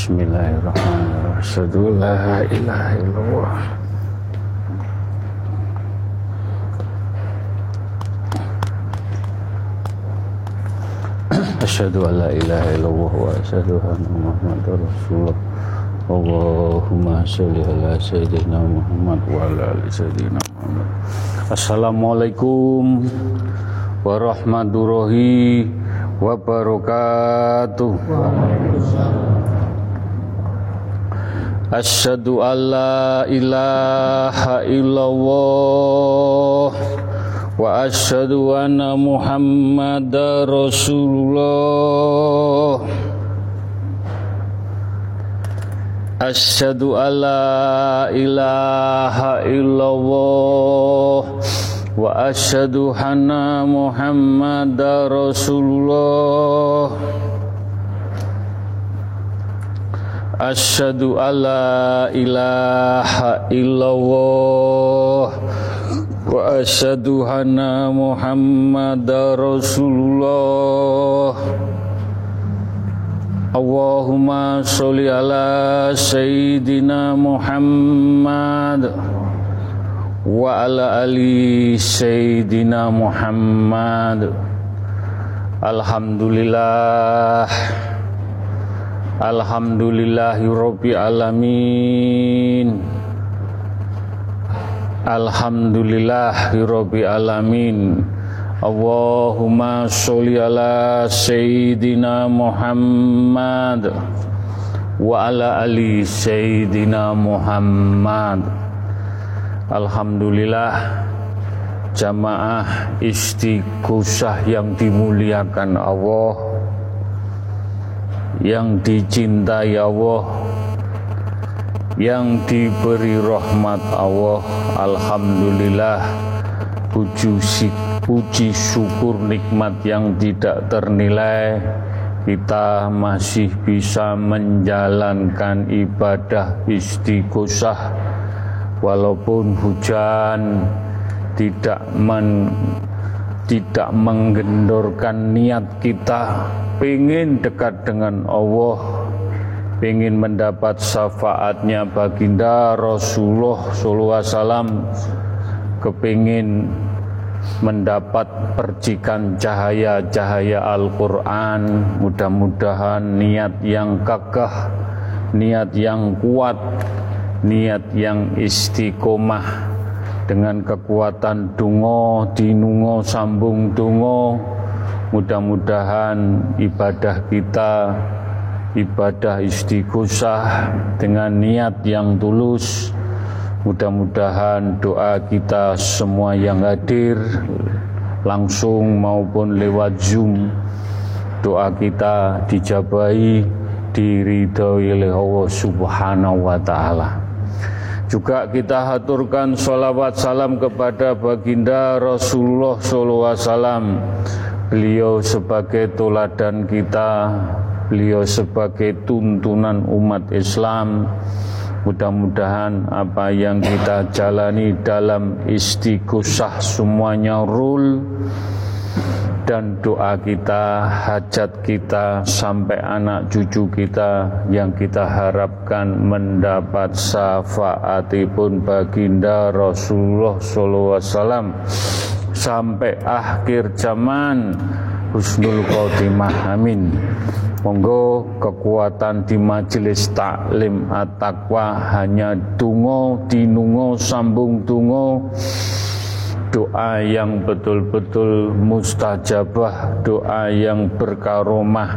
Bismillahirrahmanirrahim. Asyhadu la ilaha illallah. Asyhadu an la ilaha illallah wa asyhadu anna Muhammadar Rasulullah. Allahumma sholli ala sayyidina Muhammad wa ala ali sayyidina Muhammad. Assalamualaikum warahmatullahi wabarakatuh. Asyhadu an la ilaha illallah wa asyhadu anna Muhammadar Rasulullah. Asyhadu an la ilaha illallah wa asyhadu anna Muhammadar Rasulullah. Asyhadu an la ilaha illallah wa asyhadu anna Muhammadar Rasulullah. Allahumma sholli ala sayyidina Muhammad wa ala ali sayyidina Muhammad. Alhamdulillah. Alhamdulillahi rabbil alamin. Alhamdulillahi rabbil alamin. Allahumma sholli ala sayyidina Muhammad wa ala ali sayyidina Muhammad. Alhamdulillah jamaah istiqosah yang dimuliakan Allah yang dicintai Allah yang diberi rahmat Allah Alhamdulillah puji, puji syukur nikmat yang tidak ternilai kita masih bisa menjalankan ibadah istiqosah walaupun hujan tidak men, tidak menggendorkan niat kita ingin dekat dengan Allah ingin mendapat syafaatnya baginda Rasulullah SAW kepingin mendapat percikan cahaya-cahaya Al-Quran mudah-mudahan niat yang kekeh niat yang kuat niat yang istiqomah dengan kekuatan dungo dinungo sambung dungo. Mudah-mudahan ibadah kita ibadah istighosah dengan niat yang tulus. Mudah-mudahan doa kita semua yang hadir langsung maupun lewat zoom doa kita dijabai diridhoi oleh Allah subhanahu wa ta'ala juga kita haturkan sholawat salam kepada baginda Rasulullah SAW beliau sebagai toladan kita beliau sebagai tuntunan umat Islam. Mudah-mudahan apa yang kita jalani dalam istighosah semuanya rule dan doa kita, hajat kita sampai anak cucu kita yang kita harapkan mendapat syafaatipun baginda Rasulullah SAW sampai akhir zaman husnul khotimah amin. Monggo kekuatan di majelis taklim at-taqwa hanya dungo, dinungo, sambung dungo doa yang betul-betul mustajabah, doa yang berkaromah,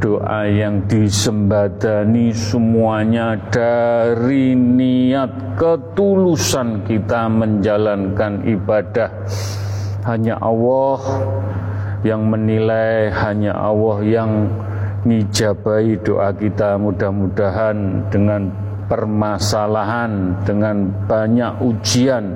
doa yang disembadani semuanya dari niat ketulusan kita menjalankan ibadah. Hanya Allah yang menilai, hanya Allah yang ngijabai doa kita mudah-mudahan dengan permasalahan dengan banyak ujian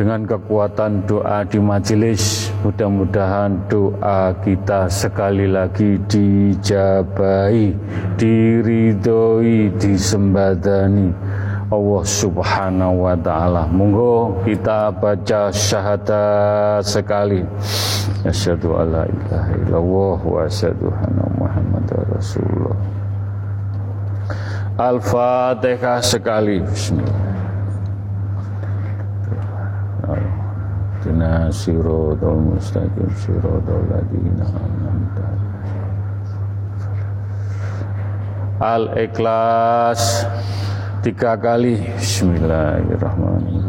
dengan kekuatan doa di majelis mudah-mudahan doa kita sekali lagi dijabai diridhoi disembadani Allah Subhanahu wa taala. Monggo kita baca syahadat sekali. Asyhadu alla ilaha illallah wa asyhadu anna Muhammadar Rasulullah. Al-Fatihah sekali. Bismillah. Mustaqim Al-Ikhlas. Tiga kali. Bismillahirrahmanirrahim.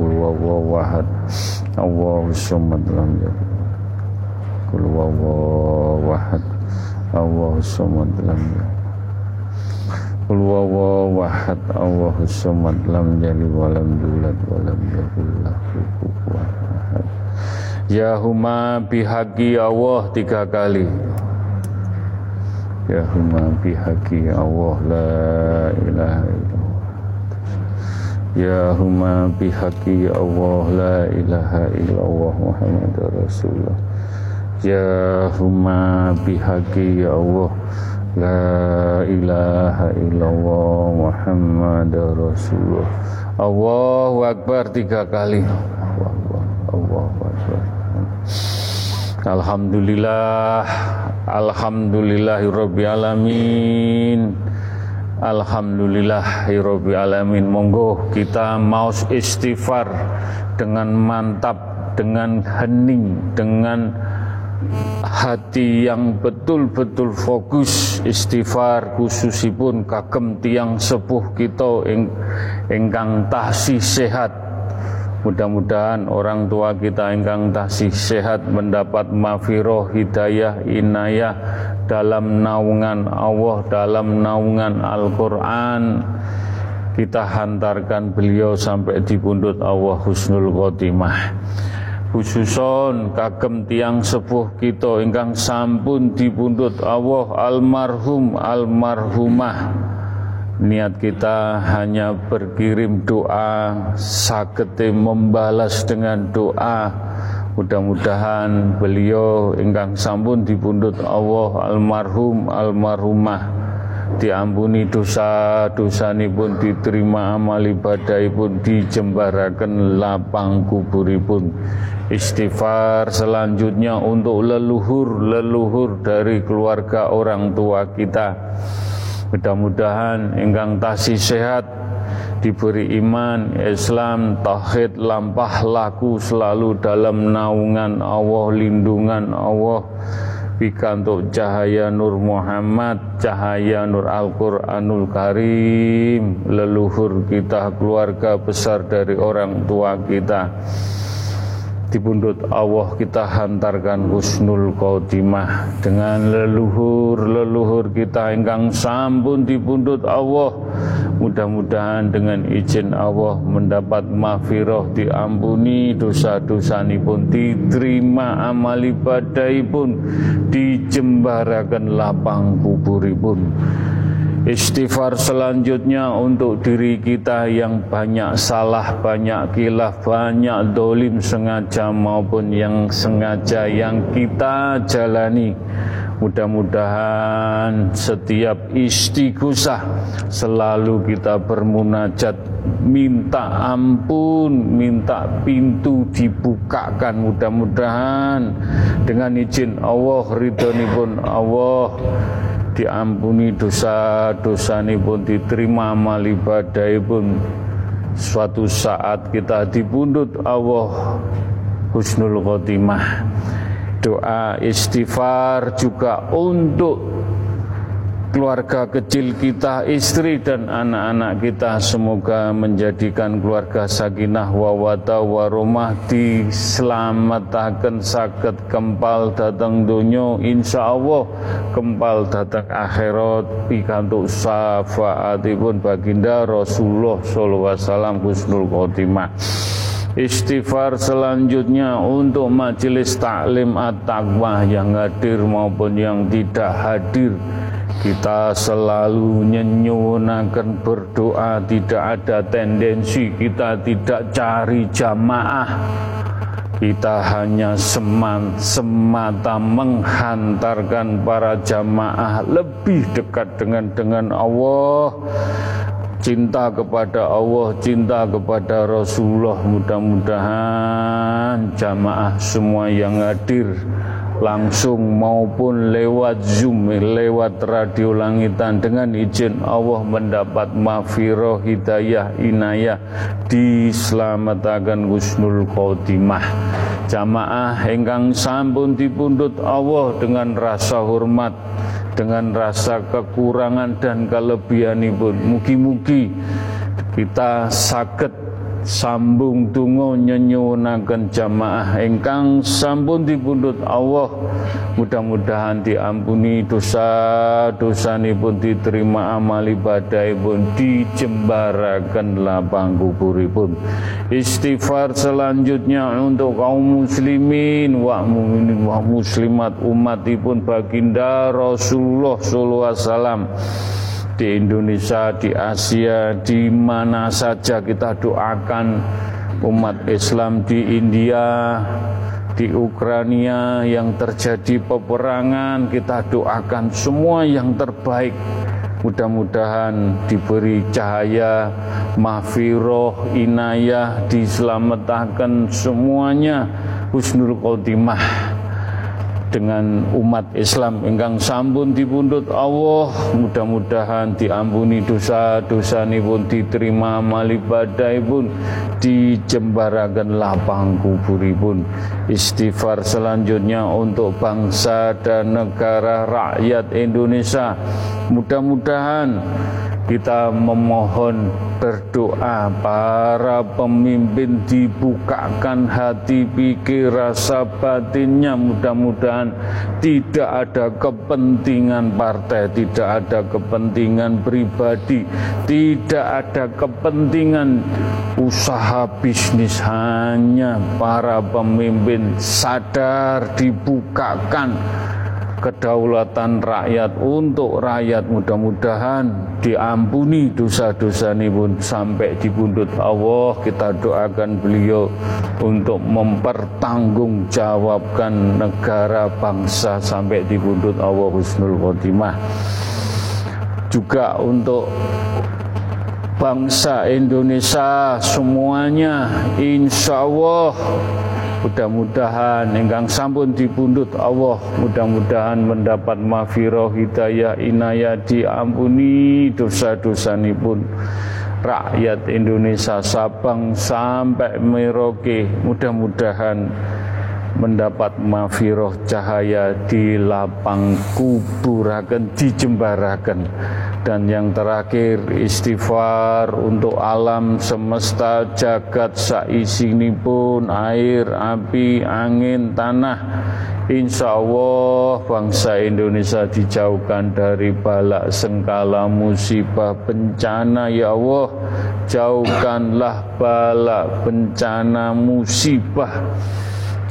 Allahu lam Allahu samad lam yalid. Qul huwallahu ahad. Allahu samad lam yalid wa lam yulad wa lam yakul lahu kufuwan Ya huma bihaqi Allah tiga kali. Ya huma bihaqi Allah la ilaha illallah. Ya huma bihaqi Allah la ilaha illallah Muhammad Rasulullah. Ya huma bihaqi Allah La ilaha illallah Muhammad Rasulullah. Allahu Akbar tiga kali. Allah, Allah, Allah Alhamdulillah Alhamdulillahirrabbilalamin Alhamdulillahirrabbilalamin Monggo kita mau istighfar Dengan mantap Dengan hening Dengan hati yang betul-betul fokus istighfar khususipun kagem tiang sepuh kita ingkang tasih sehat Mudah-mudahan orang tua kita engkang tasih sehat mendapat mafiroh, hidayah, inayah dalam naungan Allah, dalam naungan Al-Quran. Kita hantarkan beliau sampai di pundut Allah Husnul Khotimah. Khususon kagem tiang sepuh kita engkang sampun di pundut Allah almarhum almarhumah niat kita hanya berkirim doa sakete membalas dengan doa. Mudah-mudahan beliau ingkang sampun dipundhut Allah almarhum almarhumah. Diampuni dosa-dosa pun diterima amal ibadah pun dijembarakan lapang kuburipun. Istighfar selanjutnya untuk leluhur leluhur dari keluarga orang tua kita Mudah-mudahan engkang tasih sehat diberi iman, Islam, tauhid, lampah laku selalu dalam naungan Allah, lindungan Allah. Pikantuk cahaya Nur Muhammad, cahaya Nur Al-Quranul Karim, leluhur kita, keluarga besar dari orang tua kita dipundut Allah kita hantarkan husnul khotimah. Dengan leluhur-leluhur kita ingkang sampun dipundut Allah mudah-mudahan dengan izin Allah mendapat mafiroh diampuni dosa-dosa pun diterima amal ibadah pun dijembarakan lapang kuburipun Istighfar selanjutnya untuk diri kita yang banyak salah, banyak kilaf, banyak dolim sengaja maupun yang sengaja yang kita jalani. Mudah-mudahan setiap istighosah selalu kita bermunajat. Minta ampun, minta pintu dibukakan mudah-mudahan. Dengan izin Allah ridhonipun Allah diampuni dosa-dosa ini pun diterima amal ibadah pun suatu saat kita dipundut Allah husnul khotimah. Doa istighfar juga untuk keluarga kecil kita, istri dan anak-anak kita semoga menjadikan keluarga sakinah wawata warumah diselamatkan sakit kempal datang dunyo insya Allah kempal datang akhirat pikantuk syafaatipun baginda Rasulullah sallallahu alaihi wasallam husnul khotimah. Istighfar selanjutnya untuk majelis taklim at-taqwa yang hadir maupun yang tidak hadir kita selalu nyenyunakan berdoa. Tidak ada tendensi kita tidak cari jamaah. Kita hanya seman, semata menghantarkan para jamaah lebih dekat dengan dengan Allah. Cinta kepada Allah, cinta kepada Rasulullah. Mudah-mudahan jamaah semua yang hadir langsung maupun lewat Zoom, lewat radio langitan dengan izin Allah mendapat mafiroh hidayah inayah diselamatkan Gusnul Khotimah. Jamaah engkang sampun dipundut Allah dengan rasa hormat dengan rasa kekurangan dan kelebihan pun mugi-mugi kita sakit sambung tungo nyenyunaken jamaah engkang sampun dipundhut Allah. Mudah-mudahan diampuni dosa-dosa pun diterima amal ibadah pun dijembaraken lapang kuburipun. Istighfar selanjutnya untuk kaum muslimin wa mukminin wa muslimat baginda Rasulullah sallallahu alaihi wasallam di Indonesia, di Asia, di mana saja kita doakan umat Islam di India, di Ukraina yang terjadi peperangan, kita doakan semua yang terbaik. Mudah-mudahan diberi cahaya, mahfiroh, inayah, diselamatkan semuanya husnul khotimah dengan umat Islam. Ingkang sampun dipundhut Allah mudah-mudahan diampuni dosa-dosa pun diterima amal ibadah pun dijembarakan lapang kuburipun. Istighfar selanjutnya untuk bangsa dan negara rakyat Indonesia. Mudah-mudahan kita memohon berdoa para pemimpin dibukakan hati pikir rasa batinnya. Mudah-mudahan tidak ada kepentingan partai tidak ada kepentingan pribadi tidak ada kepentingan usaha bisnis. Hanya para pemimpin sadar dibukakan kedaulatan rakyat untuk rakyat. Mudah-mudahan diampuni dosa-dosa ini pun sampai di pundut Allah. Kita doakan beliau untuk mempertanggungjawabkan negara bangsa sampai di pundut Allah husnul khotimah. Juga untuk bangsa Indonesia semuanya insya Allah Mudah-mudahan engkang sampun dipundut Allah. Mudah-mudahan mendapat mafiroh hidayah inayah diampuni dosa-dosa pun rakyat Indonesia Sabang sampai Merauke mudah-mudahan mendapat mafiroh cahaya di lapang kuburakan dijembarakan dan yang terakhir istighfar untuk alam semesta jagat saisini pun air, api, angin, tanah. Insya Allah bangsa Indonesia dijauhkan dari balak sengkala musibah bencana. Ya Allah jauhkanlah balak bencana musibah.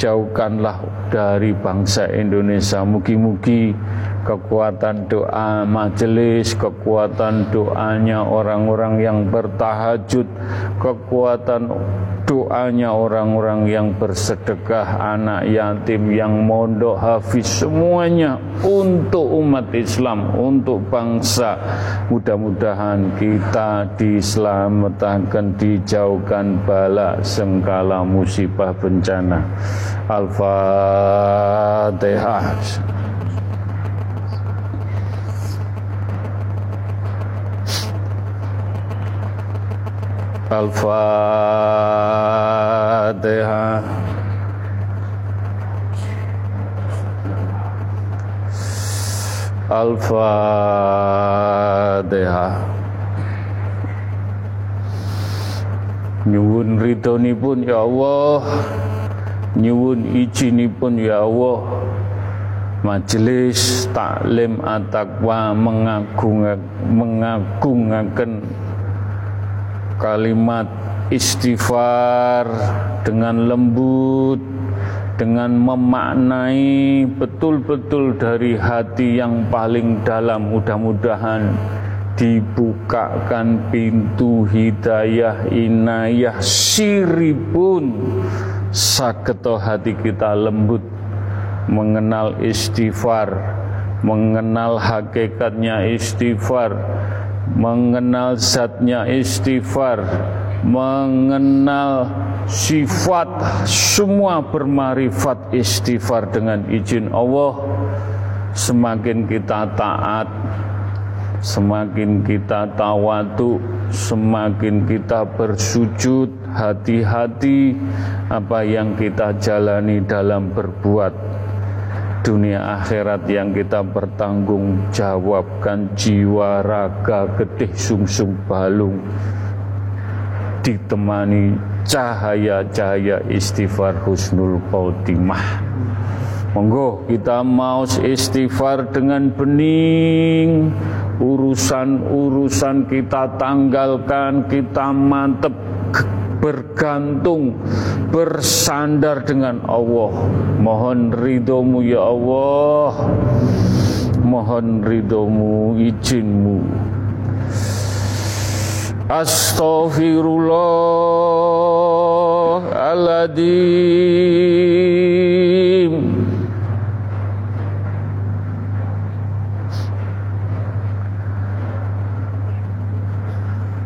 Jauhkanlah dari bangsa Indonesia. Mugi-mugi kekuatan doa majelis, kekuatan doanya orang-orang yang bertahajud, kekuatan doanya orang-orang yang bersedekah, anak yatim yang mondok hafiz semuanya untuk umat Islam, untuk bangsa. Mudah-mudahan kita diselamatkan, dijauhkan bala sengkala musibah bencana. Al-Fatihah. Al-Fatihah Al-Fatihah Nyuwun pun ya Allah. Nyuwun pun ya Allah. Majelis taklim at-taqwa mengagung mengagungaken kalimat istighfar dengan lembut dengan memaknai betul-betul dari hati yang paling dalam. Mudah-mudahan dibukakan pintu hidayah inayah siripun. Saketo hati kita lembut mengenal istighfar mengenal hakikatnya istighfar mengenal zatnya istighfar mengenal sifat semua bermarifat istighfar dengan izin Allah semakin kita taat semakin kita tawadu semakin kita bersujud hati-hati apa yang kita jalani dalam berbuat dunia akhirat yang kita bertanggung jawabkan jiwa raga getih sungsung balung. Ditemani cahaya-cahaya istighfar husnul khotimah. Monggo kita mau istighfar dengan bening. Urusan-urusan kita tanggalkan kita mantep bergantung bersandar dengan Allah. Mohon ridhomu ya Allah. Mohon ridhomu izinmu. Astaghfirullahaladzim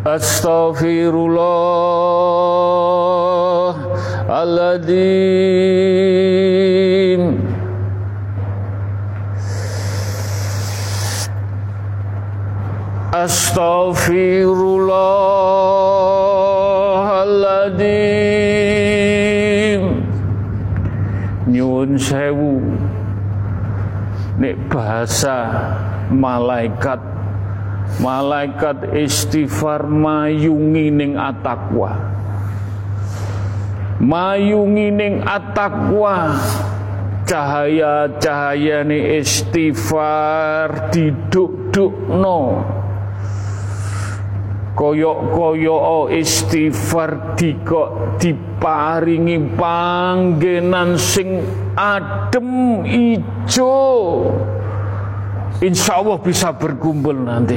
Astaghfirullahaladzim Astaghfirullahaladzim Nyun sewu. Nek bahasa malaikat Malaikat istighfar mayungi ning atakwa Mayungi ning atakwa Cahaya-cahaya ni istighfar diduk-duk no koyok-koyok istighfar dikok diparingi panggenan sing adem ijo. Insya Allah bisa berkumpul nanti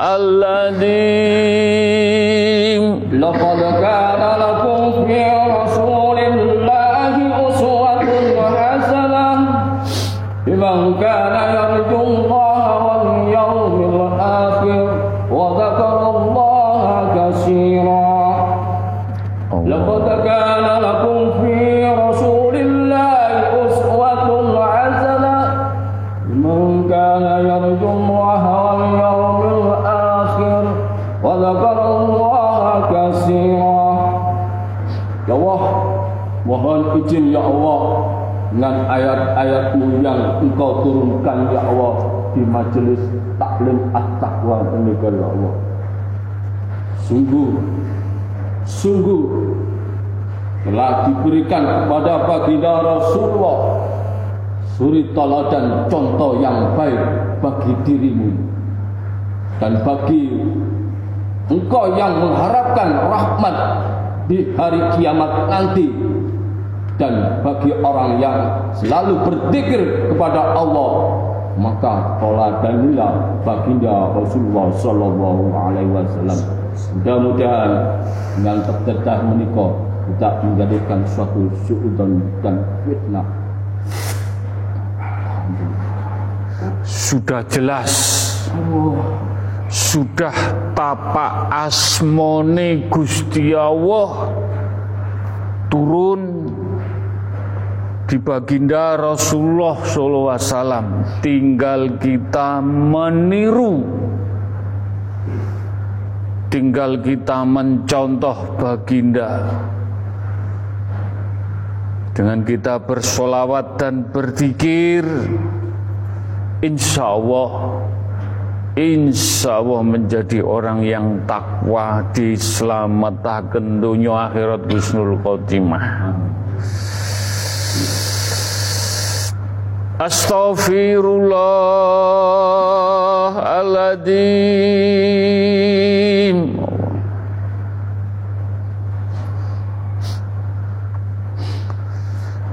Astaghfirullahaladzim ayat-ayatmu yang engkau turunkan ya Allah di majelis taklim at-taqwa ini ya Allah. Sungguh, sungguh telah diberikan kepada baginda Rasulullah suri teladan contoh yang baik bagi dirimu dan bagi engkau yang mengharapkan rahmat di hari kiamat nanti dan bagi orang yang selalu berzikir kepada Allah maka toladanilah baginda Rasulullah Sallallahu Alaihi Wasallam. Mudah-mudahan dengan terdedah menikah tidak menjadikan suatu suudon dan fitnah. Sudah jelas. Sudah tapak asmone Gusti Allah turun di baginda Rasulullah SAW tinggal kita meniru. Tinggal kita mencontoh baginda. Dengan kita bersolawat dan berzikir insya Allah insya Allah menjadi orang yang takwa diselamatkan dunia akhirat husnul khotimah Astaghfirullahaladzim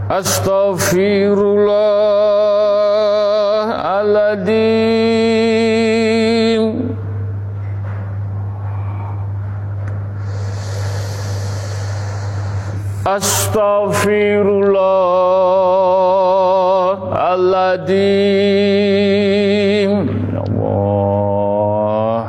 Astaghfirullahaladzim Astaghfirullah Astaghfirullahaladzim Ya Allah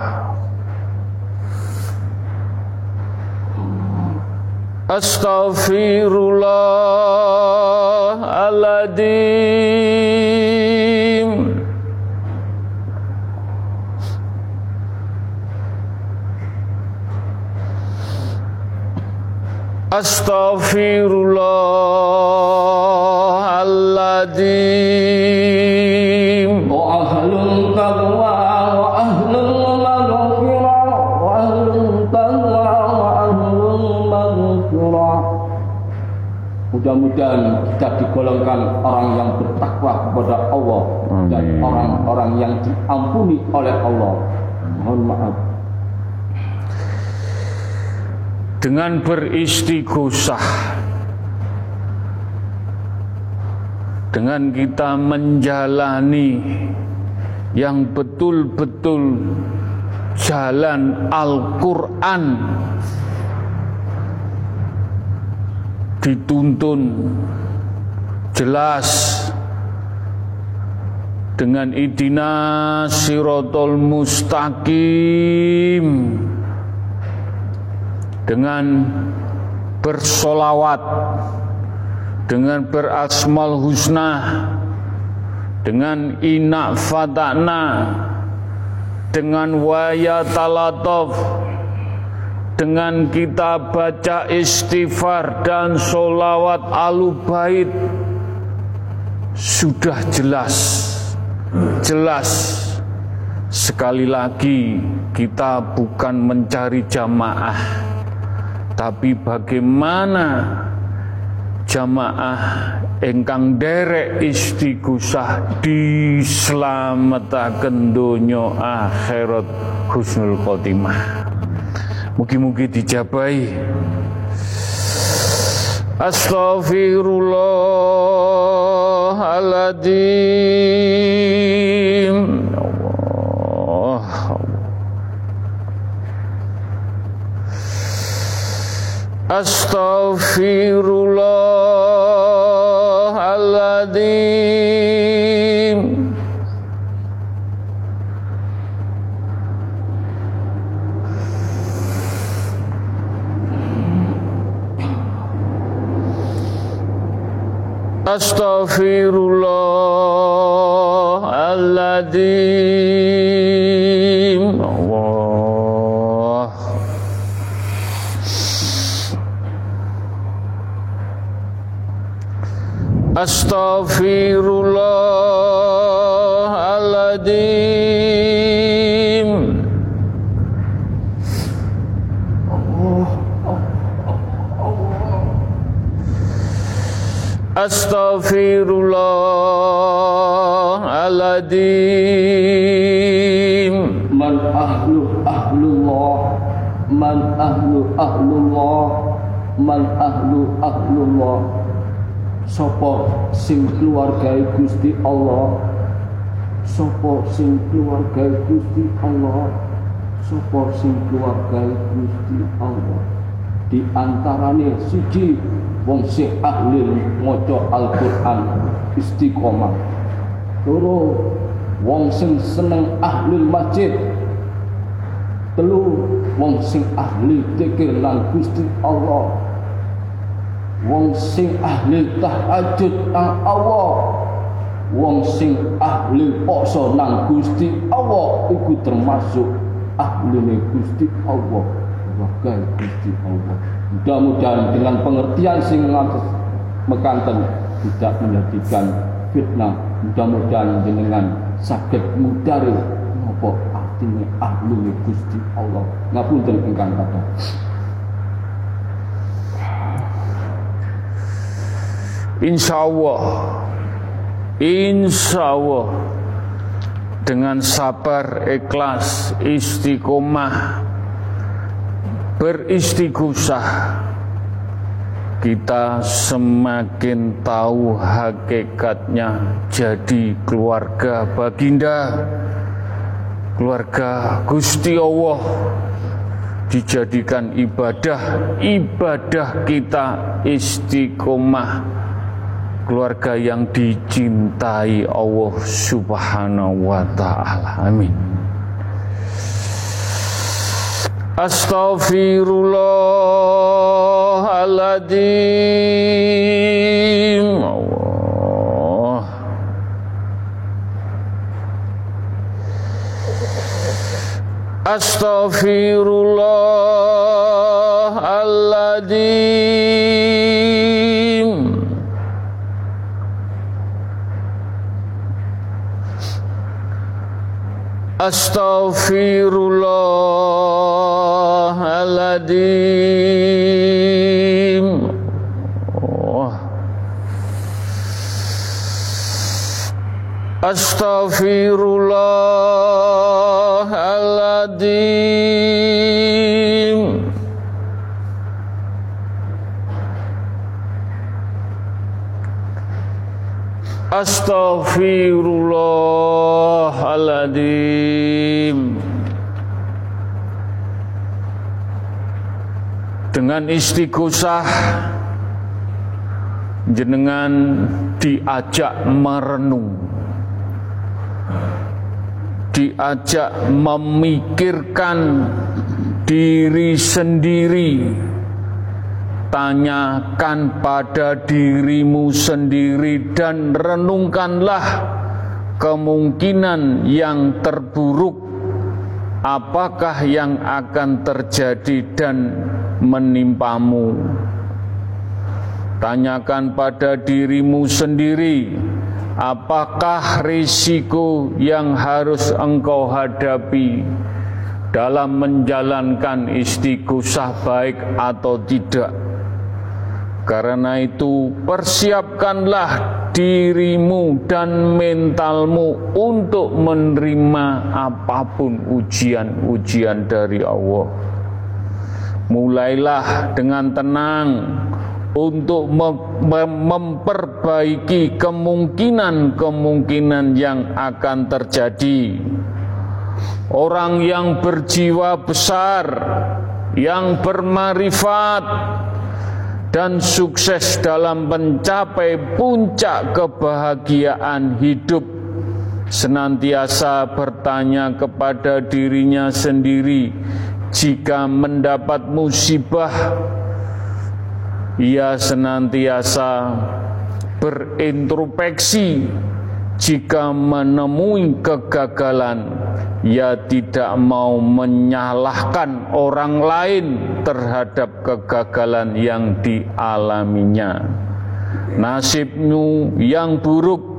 Astaghfirullahaladzim Astaghfirullahaladzim Mudah-mudahan kita digolongkan orang yang bertakwa kepada Allah dan Amin. orang-orang yang diampuni oleh Allah. Mohon maaf. dengan beristighosah dengan kita menjalani yang betul-betul jalan Al-Quran dituntun jelas dengan idina sirotol mustaqim dengan bersolawat dengan berasmal husna dengan inak fatana dengan waya talatof dengan kita baca istighfar dan solawat alubait sudah jelas jelas. Sekali lagi kita bukan mencari jamaah tapi bagaimana jamaah engkang derek istighosah dislametaken donya akhirat husnul khotimah mugi-mugi dijabahi Astaghfirullahaladzim. Allah. Astaghfirullahaladzim Allah. Astaghfirullahaladzim Astaghfirullahaladzim Man ahlu ahlullah. Man ahlu ahlullah. Man ahlu ahlullah. Sopo sing keluargai Gusti Allah? Sopo sing keluargai Gusti Allah? Sopo sing keluargai Gusti Allah? Di antarane siji Wong sing ahli maca Al-Quran Istiqomah. Loro Wong sing seneng ahli masjid. Telu wong sing ahli zikir nang Gusti Allah. Wong sing ahli tahajud nang Allah. Wong sing ahli poso nang Gusti Allah. Iku termasuk ahli Gusti Allah. Wakai Gusti Allah. Mudah-mudahan dengan pengertian sing ngantos mekanten tidak menjadikan fitnah. Mudah-mudahan dengan sakit mudari. Napa artinya ahli Gusti Allah. Ngapunten ingkang kata Insya Allah Insya Allah Dengan sabar, ikhlas, istiqomah Beristighosah kita semakin tahu hakikatnya jadi keluarga baginda. Keluarga Gusti Allah. Dijadikan ibadah ibadah kita istiqomah. Keluarga yang dicintai Allah Subhanahu wa taala. Amin Astaghfirullahaladzim Allah Astaghfirullahaladzim Astaghfirullah Astaghfirullahaladzim oh. Astaghfirullahaladzim Astaghfirullahaladzim dengan istighosah jenengan diajak merenung. Diajak memikirkan diri sendiri. Tanyakan pada dirimu sendiri dan renungkanlah kemungkinan yang terburuk. Apakah yang akan terjadi dan menimpamu. Tanyakan pada dirimu sendiri, apakah risiko yang harus engkau hadapi dalam menjalankan istighosah baik atau tidak. Karena itu, persiapkanlah dirimu dan mentalmu untuk menerima apa pun ujian-ujian dari Allah mulailah dengan tenang untuk memperbaiki kemungkinan-kemungkinan yang akan terjadi. Orang yang berjiwa besar, yang bermarifat, dan sukses dalam mencapai puncak kebahagiaan hidup senantiasa bertanya kepada dirinya sendiri jika mendapat musibah ia senantiasa berintrospeksi. Jika menemui kegagalan ia tidak mau menyalahkan orang lain terhadap kegagalan yang dialaminya. Nasibmu yang buruk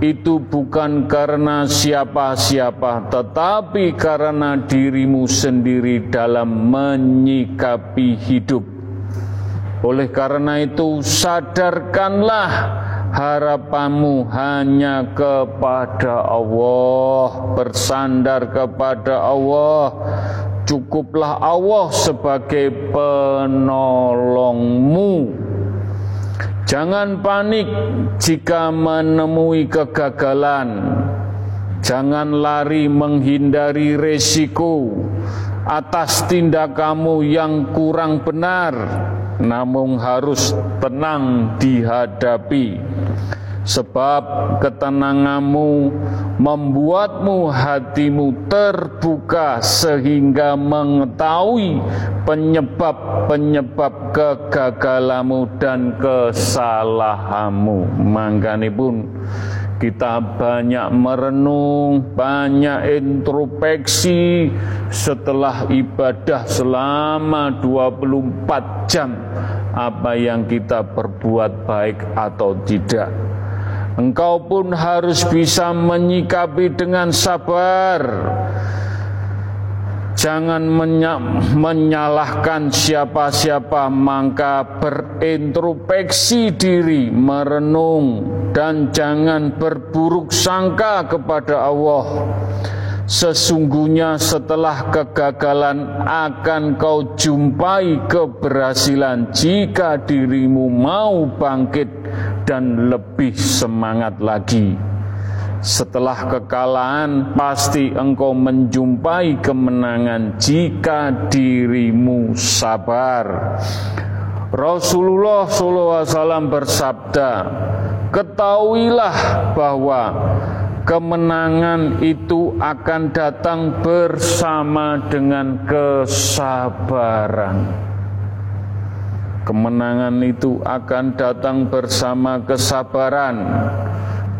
itu bukan karena siapa-siapa, tetapi karena dirimu sendiri dalam menyikapi hidup. Oleh karena itu, sadarkanlah harapanmu hanya kepada Allah, bersandar kepada Allah. Cukuplah Allah sebagai penolongmu Jangan panik jika menemui kegagalan. Jangan lari menghindari resiko atas tindakanmu yang kurang benar, namun harus tenang dihadapi sebab ketenanganmu membuatmu hatimu terbuka sehingga mengetahui penyebab-penyebab kegagalanmu dan kesalahanmu. Makanya pun kita banyak merenung, banyak introspeksi setelah ibadah selama 24 jam apa yang kita perbuat baik atau tidak. Engkau pun harus bisa menyikapi dengan sabar. Jangan menyalahkan siapa-siapa, maka berintrospeksi diri, merenung, dan jangan berburuk sangka kepada Allah. Sesungguhnya setelah kegagalan akan kau jumpai keberhasilan jika dirimu mau bangkit dan lebih semangat lagi. Setelah kekalahan pasti engkau menjumpai kemenangan jika dirimu sabar. Rasulullah SAW bersabda, ketahuilah bahwa kemenangan itu akan datang bersama dengan kesabaran. Kemenangan itu akan datang bersama kesabaran.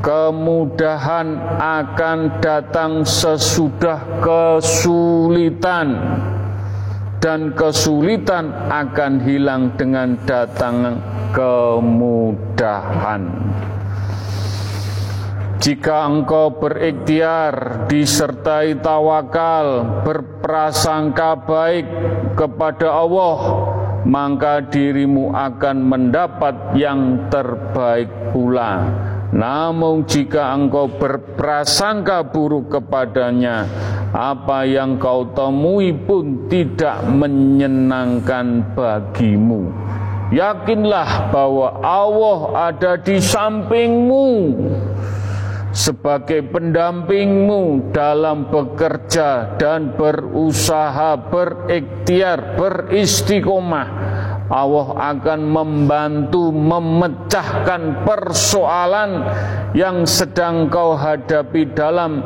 Kemudahan akan datang sesudah kesulitan dan kesulitan akan hilang dengan datang kemudahan. Jika engkau berikhtiar, disertai tawakal, berprasangka baik kepada Allah, maka dirimu akan mendapat yang terbaik pula. Namun jika engkau berprasangka buruk kepadanya, apa yang kau temui pun tidak menyenangkan bagimu. Yakinlah bahwa Allah ada di sampingmu sebagai pendampingmu dalam bekerja dan berusaha berikhtiar beristiqomah. Allah akan membantu memecahkan persoalan yang sedang kau hadapi dalam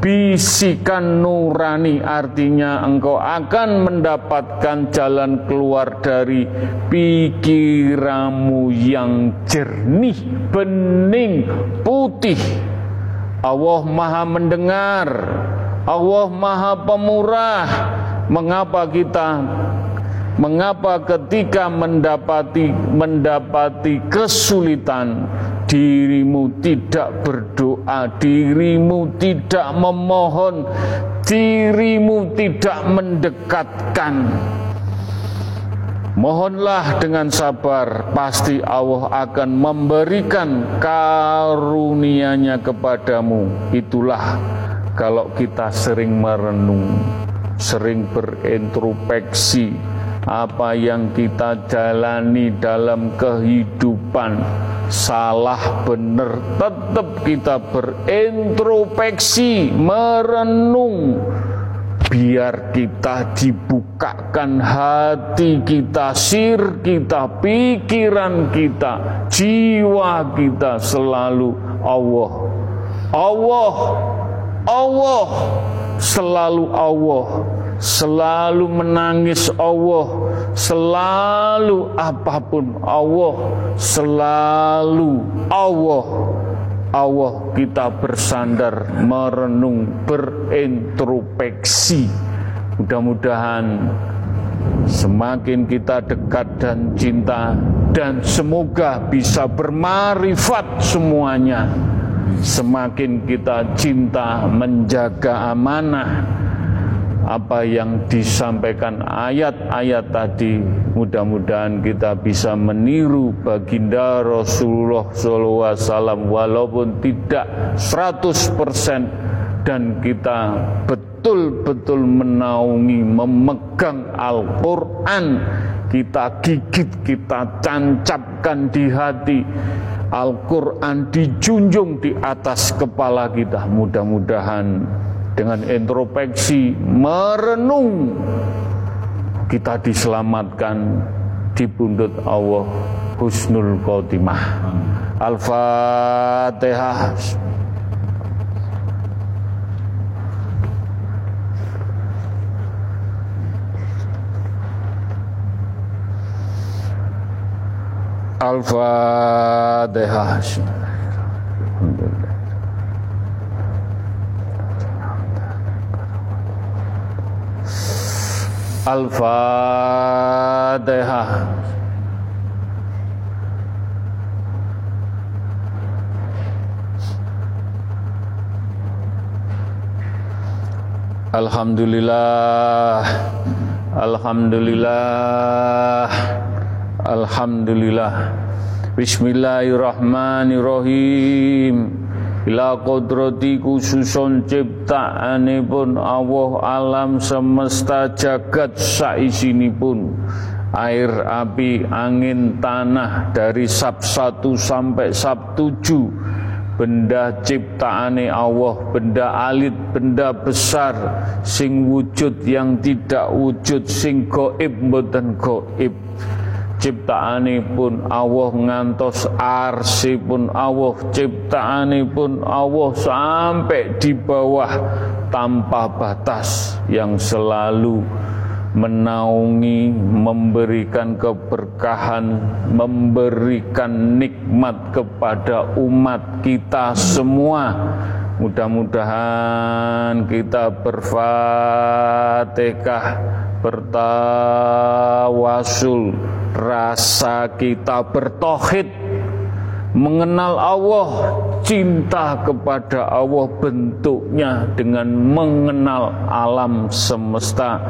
bisikan nurani. Artinya engkau akan mendapatkan jalan keluar dari pikiranmu yang jernih bening putih Allah Maha mendengar, Allah Maha pemurah. Mengapa kita mengapa ketika mendapati mendapati kesulitan dirimu tidak berdoa, dirimu tidak memohon, dirimu tidak mendekatkan Mohonlah dengan sabar, pasti Allah akan memberikan karunia-Nya kepadamu. Itulah kalau kita sering merenung, sering berintrospeksi apa yang kita jalani dalam kehidupan salah benar tetap kita berintrospeksi merenung biar kita dibukakan hati kita, sir kita, pikiran kita, jiwa kita selalu Allah. Allah, Allah, selalu Allah, selalu menangis Allah, selalu apa pun Allah, selalu Allah. Allah kita bersandar, merenung, berintrospeksi. Mudah-mudahan semakin kita dekat dan cinta dan semoga bisa bermarifat semuanya. Semakin kita cinta menjaga amanah apa yang disampaikan ayat-ayat tadi mudah-mudahan kita bisa meniru baginda Rasulullah SAW walaupun tidak 100% dan kita betul-betul menaungi memegang Al-Quran. Kita gigit, kita tancapkan di hati. Al-Quran dijunjung di atas kepala kita. Mudah-mudahan dengan introspeksi merenung. Kita diselamatkan di pundut Allah husnul khotimah. Al-Fatihah. Al-Fatihah Al-Fatihah Alhamdulillah. Alhamdulillah. Alhamdulillah. Bismillahirrahmanirrahim ila kodrati khususon ciptaanipun Allah alam semesta jagat saisinipun air, api, angin, tanah dari sab 1 sampai sab 7 benda ciptaane Allah, benda alit, benda besar, sing wujud yang tidak wujud, sing goib mboten goib. Ciptaane pun Allah ngantos arsi pun Allah, ciptaane pun Allah sampai di bawah tanpa batas yang selalu menaungi, memberikan keberkahan, memberikan nikmat kepada umat kita semua. Mudah-mudahan kita berfatihah, bertawasul, rasa kita bertohid, mengenal Allah, cinta kepada Allah bentuknya dengan mengenal alam semesta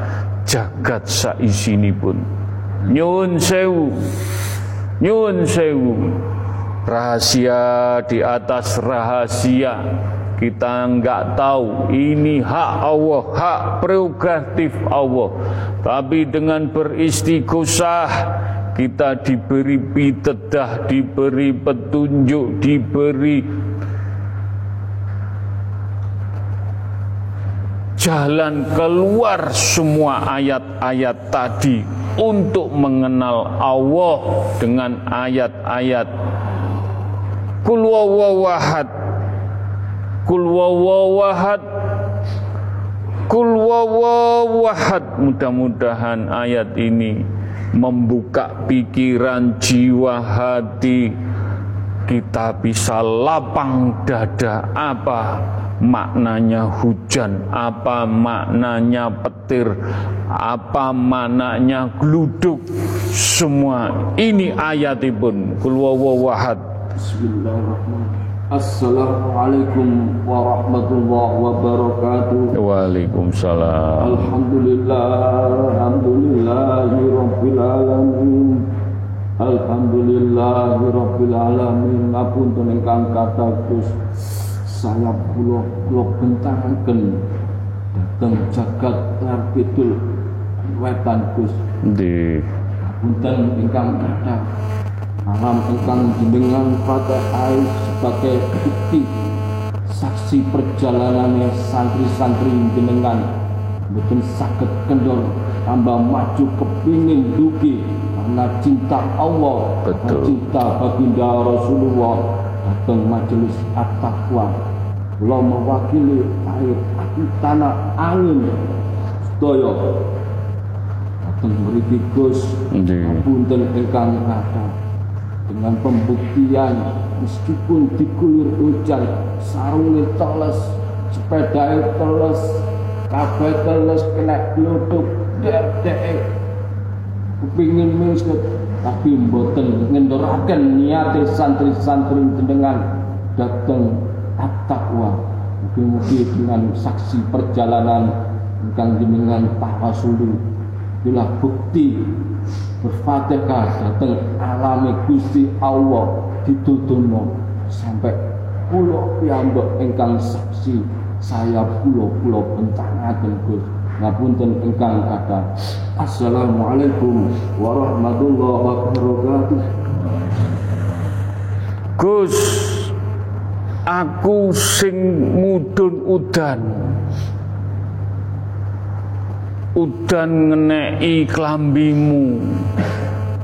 jagat pun nyun sewu nyun sewu. Rahasia di atas rahasia kita enggak tahu ini hak Allah hak prerogatif Allah. Tapi dengan beristighosah kita diberi pitedah, diberi petunjuk, diberi jalan keluar semua ayat-ayat tadi untuk mengenal Allah dengan ayat-ayat. Kul wawawahad Kul wawawahad Kul wawawahad Mudah-mudahan ayat ini membuka pikiran jiwa hati kita bisa lapang dada apa maknanya hujan, apa maknanya petir, apa maknanya gluduk. Semua ini ayatipun. Kul wawahad. Bismillahirrahmanirrahim. Assalamualaikum warahmatullahi wabarakatuh. Waalaikumsalam. Alhamdulillah Alhamdulillahi Rabbil Alamin. Alhamdulillahi Rabbil Alamin. Ngapunten ingkang kata Gus. Saya kula kula bentahaken. Dhateng jagat lar kidul wetan Gus. Nggih. Punten ingkang kathah alam ingkang jenengan Fatihah sebagai bukti saksi perjalanannya santri-santri jenengan. Mboten saged kendor tambah maju kepingin dugi karena cinta Allah. Betul. cinta baginda Rasulullah datang majelis at-taqwa. Kula mewakili air api tanah angin sedaya datang mriki Gus. Punten ingkang kathah dengan pembuktian meskipun diguyur hujan sarungnya teles sepeda teles kabeh teles kena gluduk dek dek kepingin tapi mboten ngenduraken niate santri-santri dengan datang at-taqwa mugi-mugi dengan saksi perjalanan ingkang jenengan tawasulu bila bukti berfatihah datang alami Gusti Allah ditutuno sampai pulau piyambak engkang saksi saya pulau-pulau bentangaken Gus. Ngapunten engkang kata Assalamualaikum warahmatullahi wabarakatuh. Gus aku sing mudun udan udan ngenei klambimu.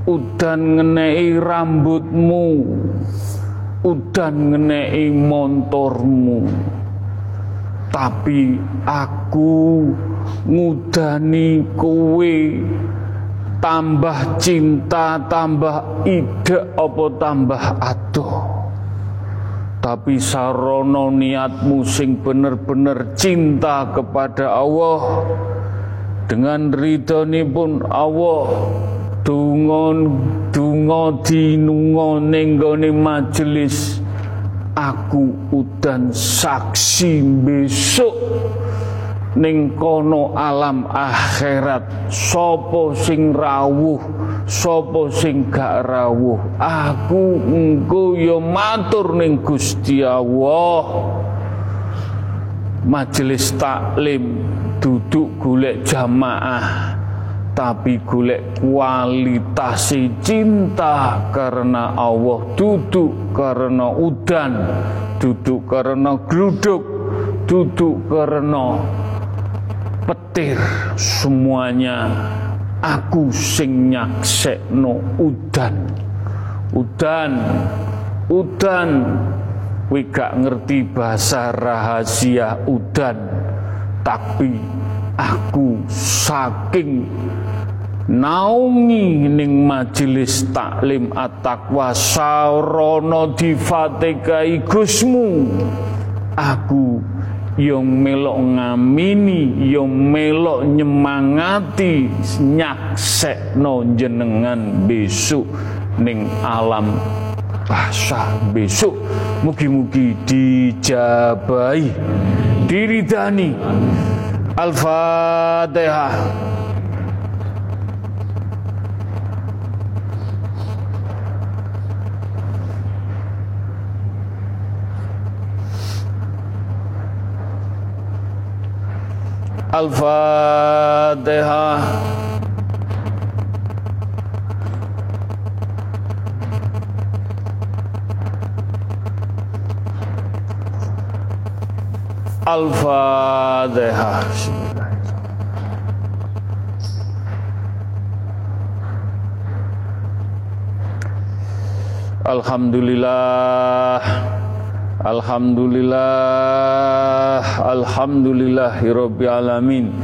Udan ngenei rambutmu. Udan ngenei montormu. Tapi aku ngudani kowe tambah cinta tambah ide apa tambah adoh. Tapi sarono niatmu sing bener-bener cinta kepada Allah dengan ridhoni pun Allah dungon dungo dinungo nenggone majelis aku udan saksi besok ning kono alam akhirat. Sapa sing rawuh sapa sing gak rawuh? Aku engko ya matur ning Gusti Allah majelis taklim duduk golek jamaah tapi golek kualitas cinta karena Allah duduk karena udan duduk karena gluduk duduk karena petir. Semuanya aku sing nyaksekno udan. Udan udan kowe gak ngerti bahasa rahasia udan tapi aku saking naungi ning majelis taklim at-taqwa sarana difatekai Gusmu aku yang melok ngamini yang melok nyemangati nyaksekno jenengan besok ning alam bahasa besok mugi-mugi dijabai diridani. Al-Fatihah. Al-Fatihah Al-Fatihah Alhamdulillah. Alhamdulillah. Alhamdulillahirabbil alamin.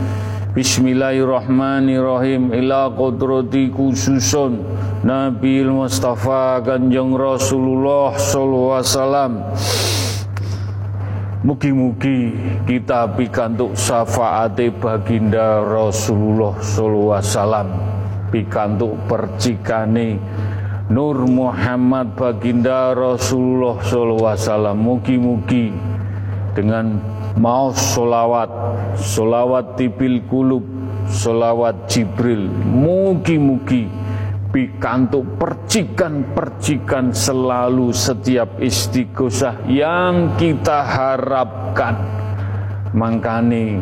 Bismillahirrahmanirrahim. Ila qudrati khususun. Nabi Mustafa Kanjeng Rasulullah sallallahu alaihi wasallam Mugi-mugi kita pikantuk syafaate baginda Rasulullah sallallahu alaihi wasallam. Pikantuk percikane Nur Muhammad baginda Rasulullah SAW Mugi-mugi dengan mau solawat Solawat tibil kulub Solawat Jibril. Mugi-mugi pikantuk percikan-percikan selalu setiap istighosah yang kita harapkan. Mangkani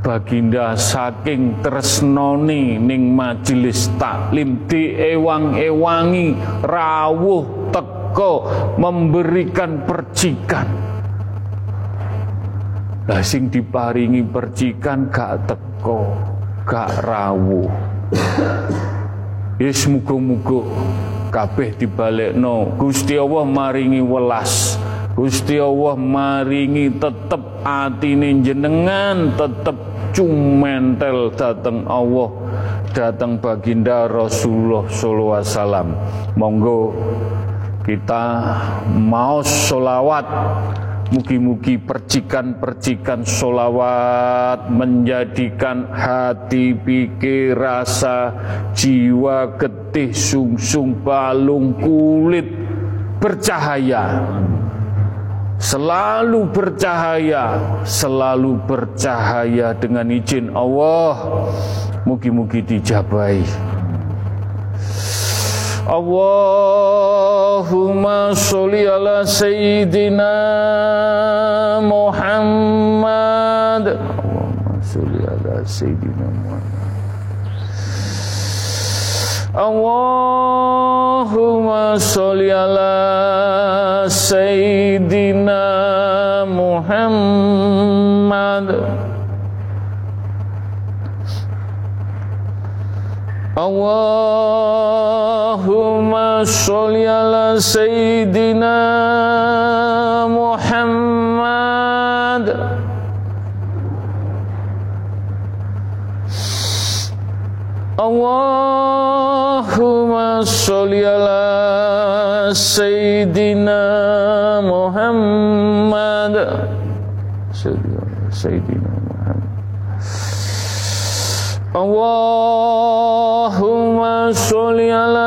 baginda saking tresnoni ning majelis taklim diewang-ewangi rawuh teko memberikan percikan. Lah sing diparingi percikan gak teko gak rawuh Yes muga-muga kabeh dibalekno. Gusti Allah maringi welas. Gusti Allah maringi tetep atine jenengan tetep cumentel datang Allah datang baginda Rasulullah sallallahu alaihi wasallam. Monggo kita mau solawat Mugi-mugi percikan-percikan solawat menjadikan hati, pikir, rasa, jiwa, getih, sungsung, balung, kulit bercahaya selalu bercahaya, selalu bercahaya dengan izin Allah. Mugi-mugi dijabai. Allahumma sholli ala sayyidina Muhammad. Allahumma sholli ala sayyidina Muhammad. Allahumma sholli ala Sayyidina Muhammad Allahumma sholli ala Sayyidina Muhammad Allahumma sholli ala Sayyidina Muhammad Sayyidina Muhammad Allahumma sholli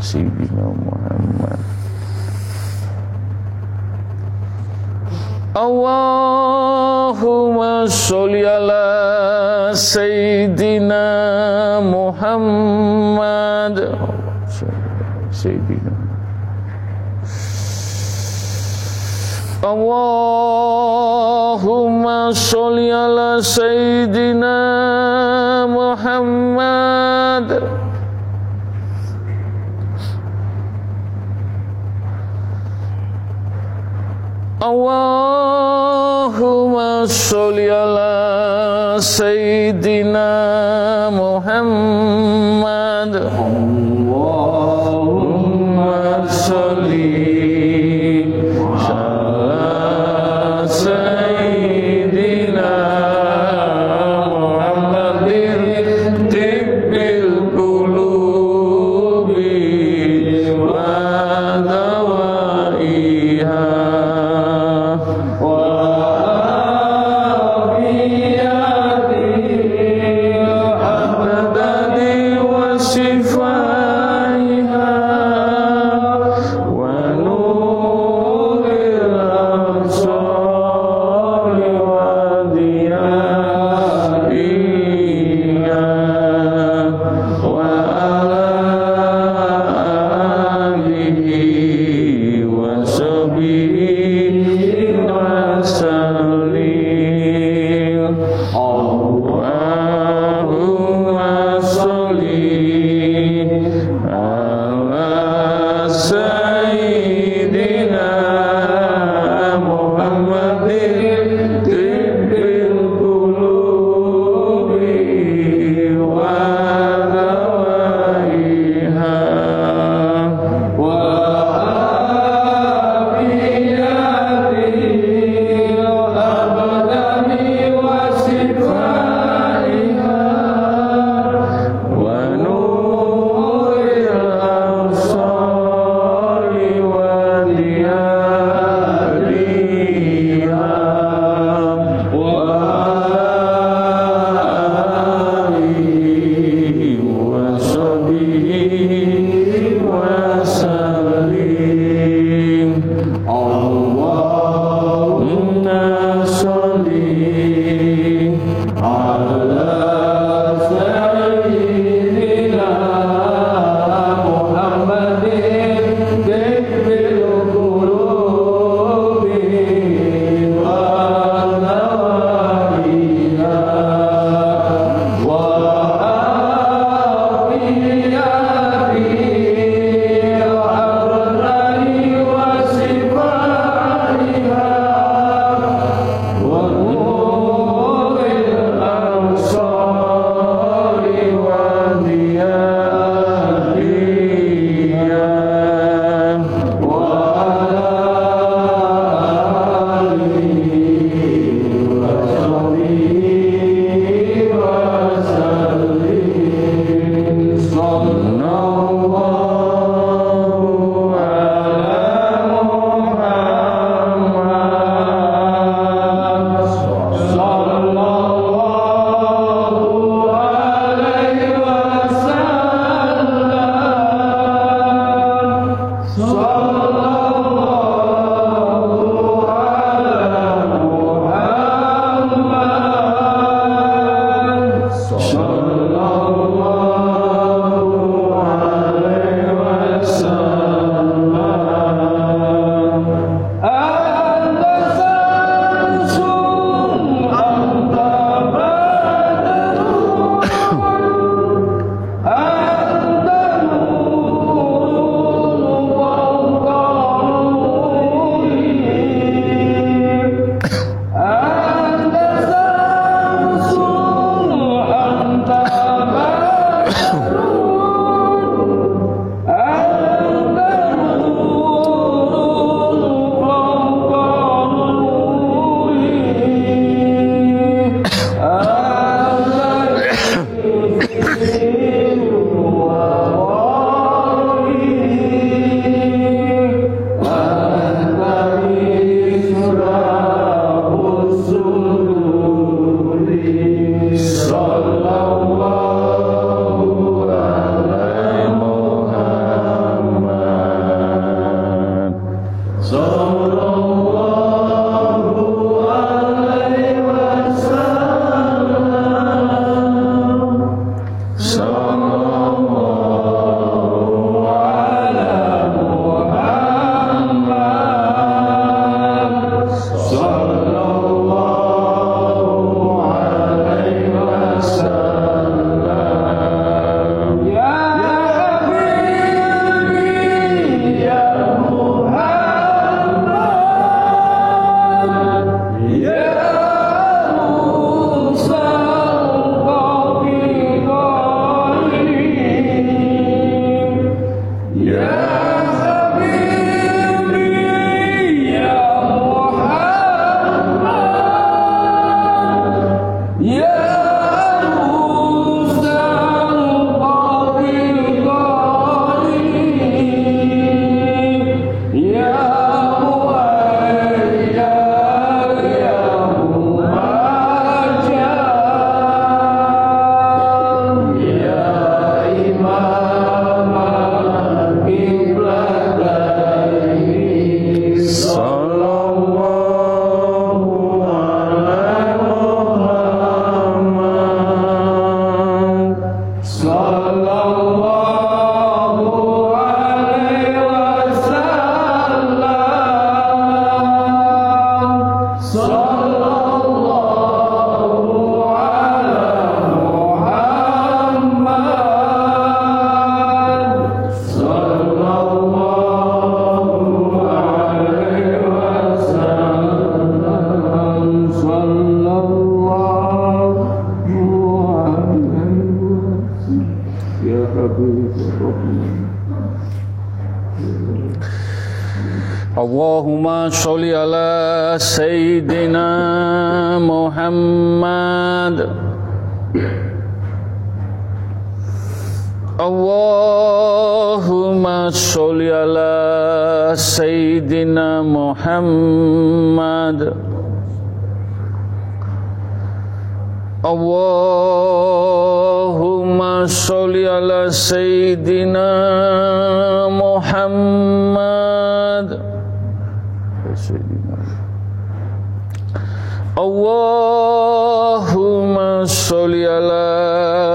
سيدنا محمد. اللهم صل على سيدنا محمد. سيدنا. اللهم صل على سيدنا محمد. اللهم صل على سيدنا محمد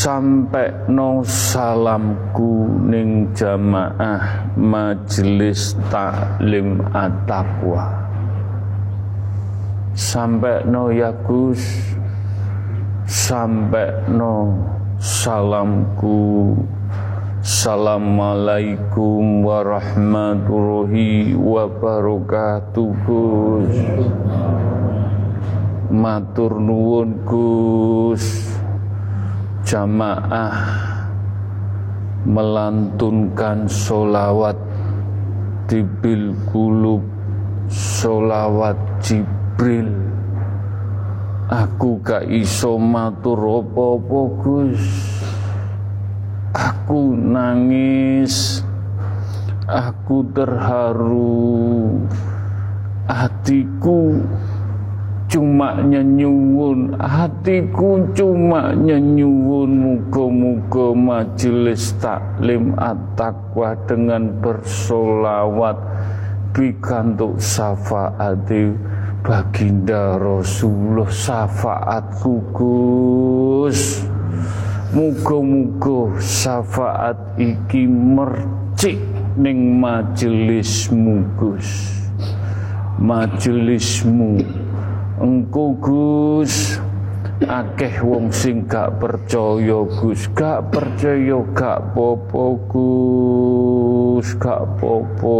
sampai no salamku ning jamaah majelis taklim at-taqwa. Sampai no ya Gus sampai no salamku. Assalamualaikum warahmatullahi wabarakatuh Gus. Matur nuwun Gus Jamaah melantunkan solawat bil kulub solawat Jibril. Aku gak iso matur apa-apa Aku nangis, aku terharu, hatiku cuma nyenyuwun, hatiku cuma nyenyuwun. Muga-muga majelis taklim at-taqwa dengan bersolawat. Bikantuk syafaati baginda Rasulullah. Syafaat Gus. Muga-muga syafaat iki mercik ning majelismu Gus. Majelismu engko Gus akeh wong sing gak percaya Gus, gak percaya gak popo Gus, gak popo.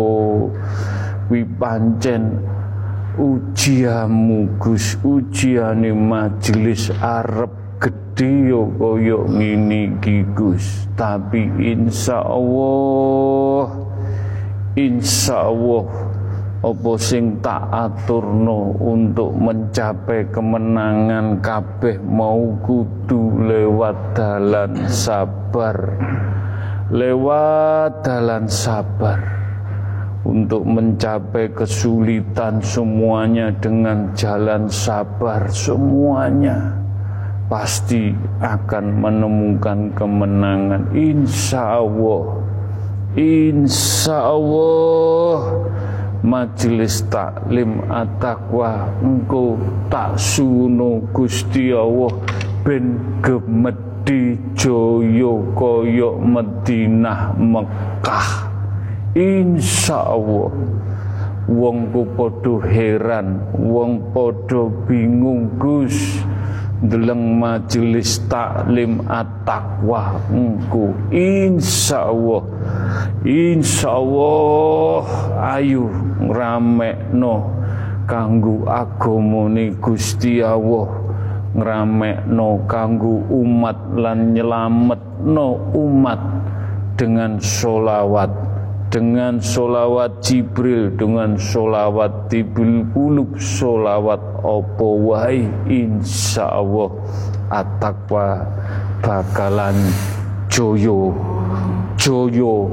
Wi pancen ujiamu Gus, ujiane majelis arep gede yo koyo ngene iki Gus tapi insya Allah apa sing tak aturno untuk mencapai kemenangan kabeh mau kudu lewat dalan sabar. Lewat dalan sabar untuk mencapai kesulitan semuanya dengan jalan sabar semuanya pasti akan menemukan kemenangan. Insya Allah insya Allah majelis taklim atakwa engkau tak suno Gusti Allah ben gemedi joyo koyok Madinah Mekah. Insya Allah Wong ku heran Wong podo bingung Gus Deleng majelis taklim at-taqwa. Engku Insya Allah Insya Allah Ayo no Kanggu agomoni Gusti Allah. No kanggu umat lan no umat dengan solawat dengan solawat Jibril dengan solawat Tibul Kulub solawat opo wahai insya Allah atakwa bakalan joyo joyo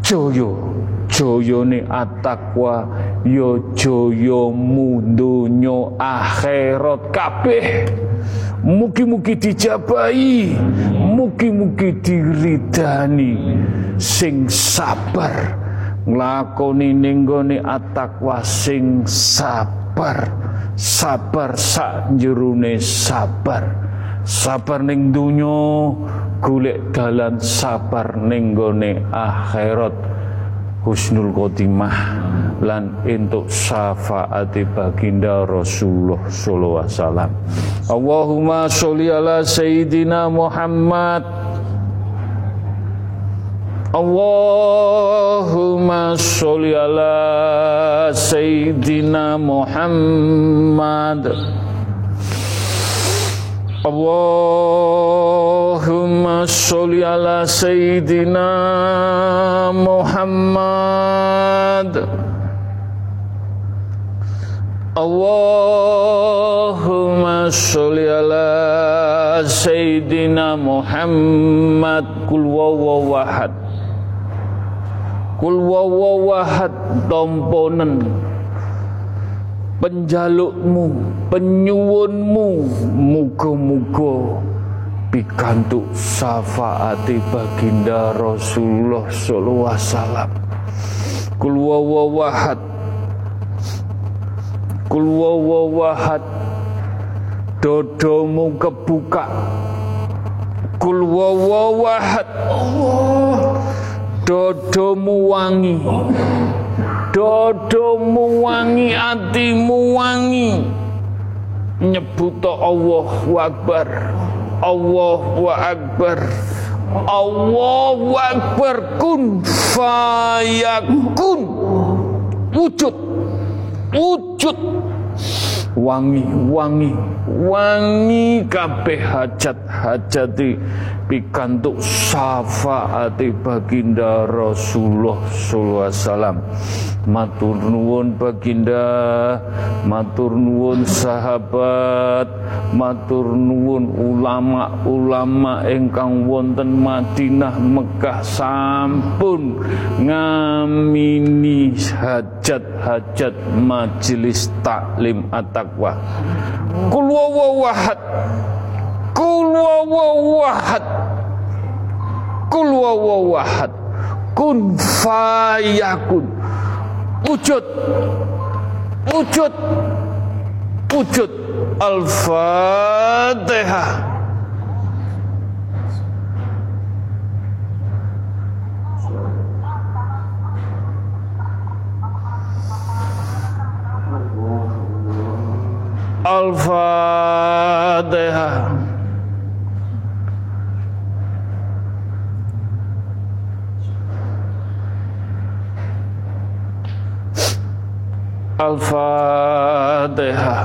joyo joyo ni atakwa yo joyo mundunyo akhirat kabeh Mugi-mugi dijabahi, mugi-mugi diridani sing sabar nglakoni ning gone atakwa sing sabar. Sabar sak jerune sabar. Sabar ning donya golek dalan sabar ning gone akhirat husnul khotimah lan entuk syafaati baginda Rasulullah sallallahu alaihi wasallam. Allahumma sholli ala sayyidina Muhammad Allahumma sholli ala sayyidina Muhammad Allahumma sholli ala sayyidina Muhammad. Allahumma sholli ala sayyidina Muhammad. Kul wawahad kul wawahad penjalukmu, penyuwunmu, muga-muga pikantuk syafaati baginda Rasulullah sallallahu alaihi wasallam. Kul wawahad Kul wawahad Dodomu kebuka Kul wawahad Allah Dodomu wangi dodomu wangi atimu wangi nyebut Allahu Akbar. Allahu Akbar. Allahu Akbar. Kun fayakun. Wujud. Wujud. Wangi wangi. Wangi kabeh hajat hajati pikantuk syafaati baginda Rasulullah sallallahu alaihi wasallam matur nuwun baginda matur nuwun sahabat matur nuwun ulama-ulama ingkang wonten Madinah Mekah. Sampun ngamini hajat-hajat majelis taklim at-taqwa. Kul wawahad kul wawahad kul wawahad kun fayakun wujud. Wujud. Wujud. Al-Fatihah Al-Fatihah الفاتحة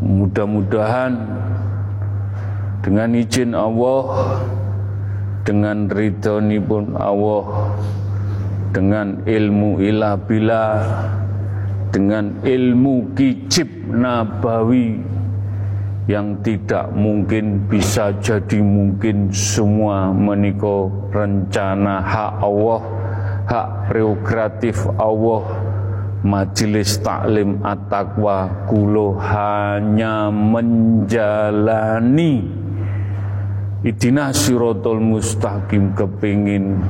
Mudah-mudahan dengan izin Allah, dengan ridhoni pun Allah, dengan ilmu ilah bila, dengan ilmu kicip nabawi, yang tidak mungkin bisa jadi mungkin semua meniko rencana hak Allah hak prerogatif Allah. Majelis taklim at-taqwa kulo hanya menjalani. Idina sirotol mustaqim kepingin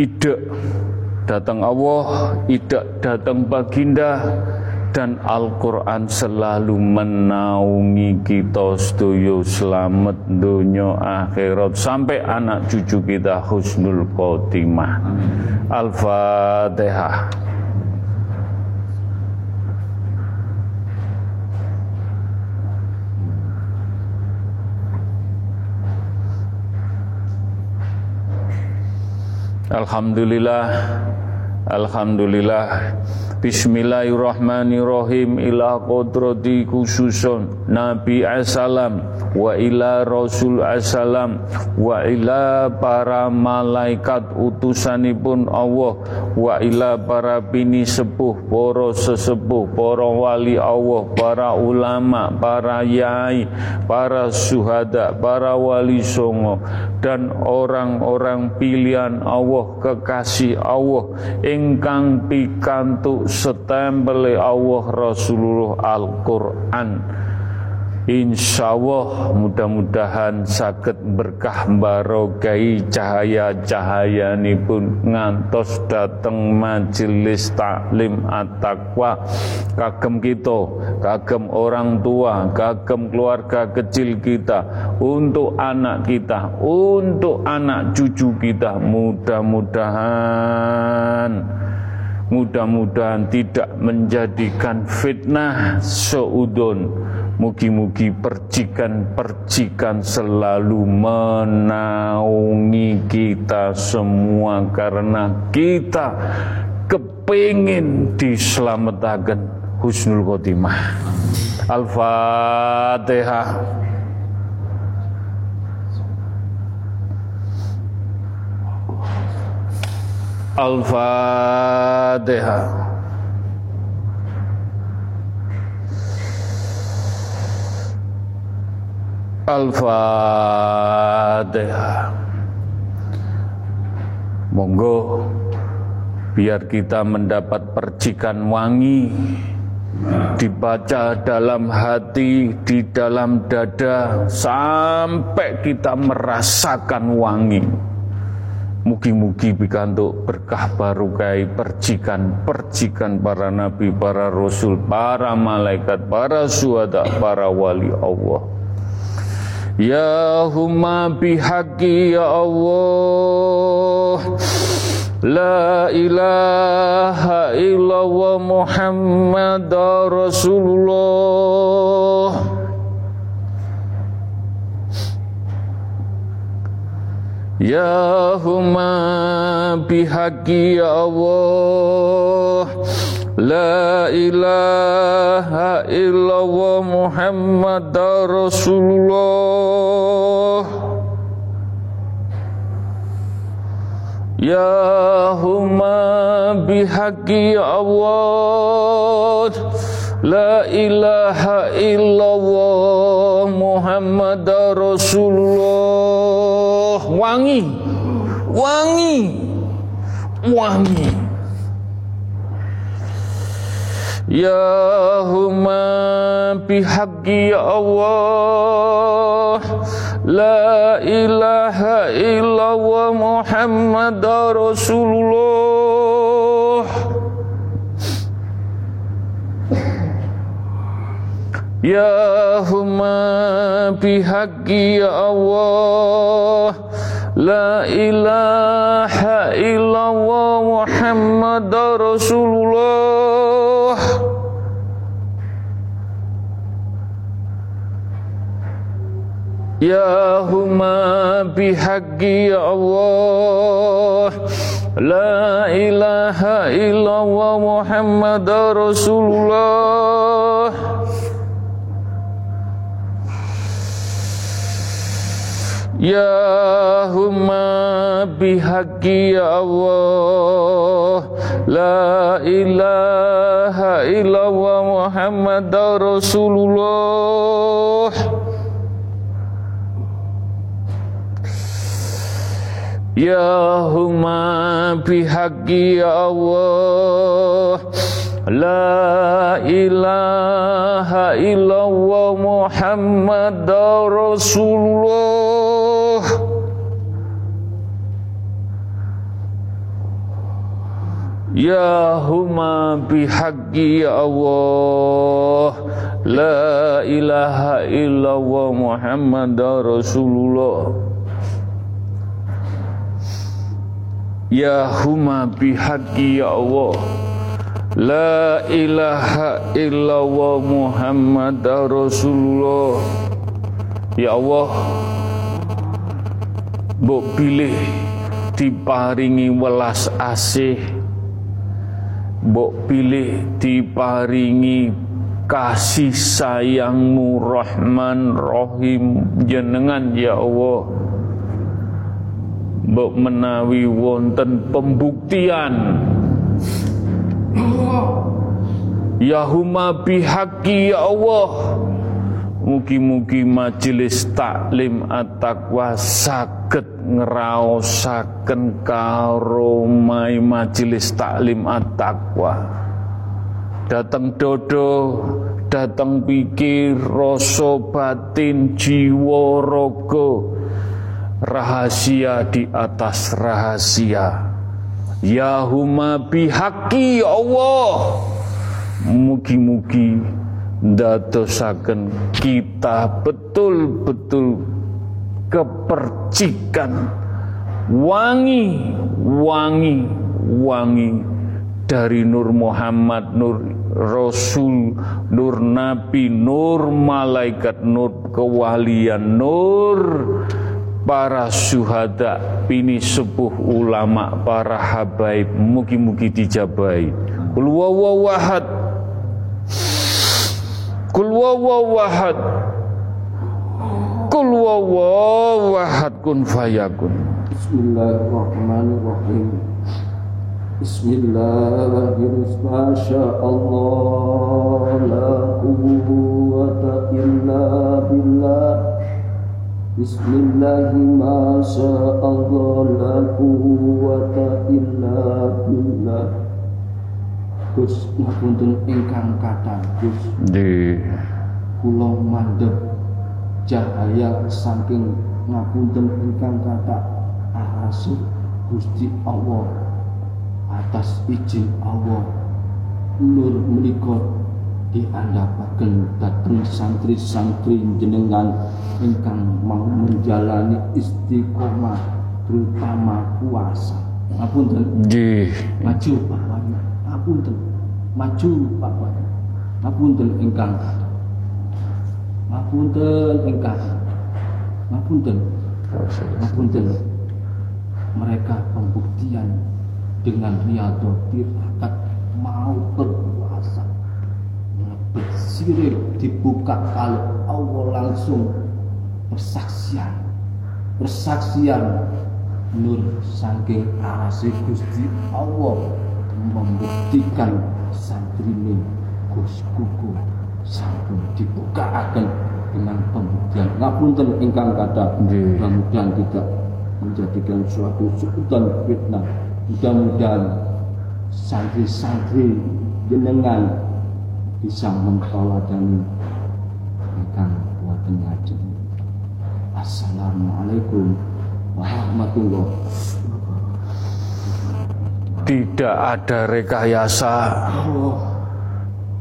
ide datang Allah ide datang baginda dan Al-Quran selalu menaungi kita setuju selamat dunia akhirat. Sampai anak cucu kita husnul khotimah. Al-Fatihah. Alhamdulillah Alhamdulillah. Bismillahirrahmanirrahim. Ila kodrati khususun. Nabi Assalam. Wa ila Rasul Assalam. Wa ila para malaikat utusanipun Allah. Wa ila para bini sepuh para sesepuh para wali Allah para ulama para yai para suhada para wali songo. Dan orang-orang pilihan Allah kekasih Allah ingkang pikantuk setempel Allah Rasulullah Al-Quran Insya Allah mudah-mudahan sakit berkah barokai cahaya-cahaya ini pun ngantos datang majelis taklim at-taqwa. Kagem kita, kagem orang tua, kagem keluarga kecil kita, untuk anak kita, untuk anak cucu kita mudah-mudahan mudah-mudahan tidak menjadikan fitnah seudon mugi-mugi percikan-percikan selalu menaungi kita semua karena kita kepingin diselamatkan. Husnul khotimah. Al-Fatihah. Al-Fatihah Al-Fatihah Monggo biar kita mendapat percikan wangi dibaca dalam hati, di dalam dada sampai kita merasakan wangi. Mugi-mugi pikantuk berkah barukai percikan-percikan para nabi, para rasul, para malaikat, para suhada, para wali Allah. Ya humma bihaqi ya Allah. La ilaha illallah Muhammad Rasulullah. Ya huma bihaqi ya Allah La ilaha illallah Muhammad Rasulullah. Ya huma bihaqi ya Allah La ilaha illallah Muhammad Rasulullah. Wangi. Wangi. Wangi Ya huma bihaqqi ya Allah La ilaha illallah Muhammad Rasulullah Ya huma bihaqqi ya Allah La ilaha illallah Muhammad Rasulullah يا هما بحق الله لا إله إلا الله محمد رسول الله يا هما بحق الله لا إله إلا الله محمد رسول الله Ya huma bihaqi ya Allah. La ilaha illallah Muhammad Rasulullah. Ya huma bihaqqi ya Allah. La ilaha illallah Muhammad Rasulullah Ya huma bihaqqi ya Allah. La ilaha illallah Muhammad Rasulullah. Ya Allah Mbok pilih diparingi welas asih. Mbok pilih diparingi kasih sayangmu Rahman Rahim. Jenengan ya Allah Mbok menawi wonten pembuktian. Ya huma bihaqi ya Allah. Mugi-mugi majelis taklim at-taqwa saged ngraosaken karomai majelis taklim at-taqwa. Datang dodo, datang pikir, rasa batin, jiwa, rogo, rahasia di atas rahasia. Ya huma bihaqi ya Allah Mugi-mugi Dadosaken kita betul-betul Kepercikan Wangi Wangi Wangi dari Nur Muhammad, Nur Rasul, Nur Nabi, Nur Malaikat, Nur Kewalian, Nur para syuhada, pini sepuh ulama, para habaib, mugi-mugi dijabai. Kul wawawahad. Kul wawawahad. Kul wawawahad kun fayakun. Bismillahirrahmanirrahim. Bismillahirrahmanirrahim. Masya Allah la quwwata illa billah. Bismillah ma Allah la quwwata illa billah. Gus ngapunten ingkang kathah Gus. Nggih kula cahaya saking ngapunten ingkang kathah arasih Gusti Allah atas izin Allah. Nur menika diandhapaken dhateng santri-santri jenengan ingkang mau menjalani istiqomah terutama puasa. Ngapunten. Nggih. Maju Pak Wahyu. Ngapunten. Maju Pak Wahyu. Ngapunten ingkang Ngapunten ingkang. Ngapunten. Ngapunten. Mereka pembuktian dengan riado tirakat mau berpuasa bersirik dibuka kalau Allah langsung persaksian. Persaksian. Nur saking arasi Gusti Allah membuktikan santri ini Gus Kuku sampun dibuka akan dengan pembuktian ngapunten ingkang kata mudah-mudahan tidak menjadikan suatu suutan fitnah. Mudah-mudahan santri-santri jenengan bisa mentauladani ingkang boten ngajeng. Assalamualaikum warahmatullahi Tidak ada rekayasa.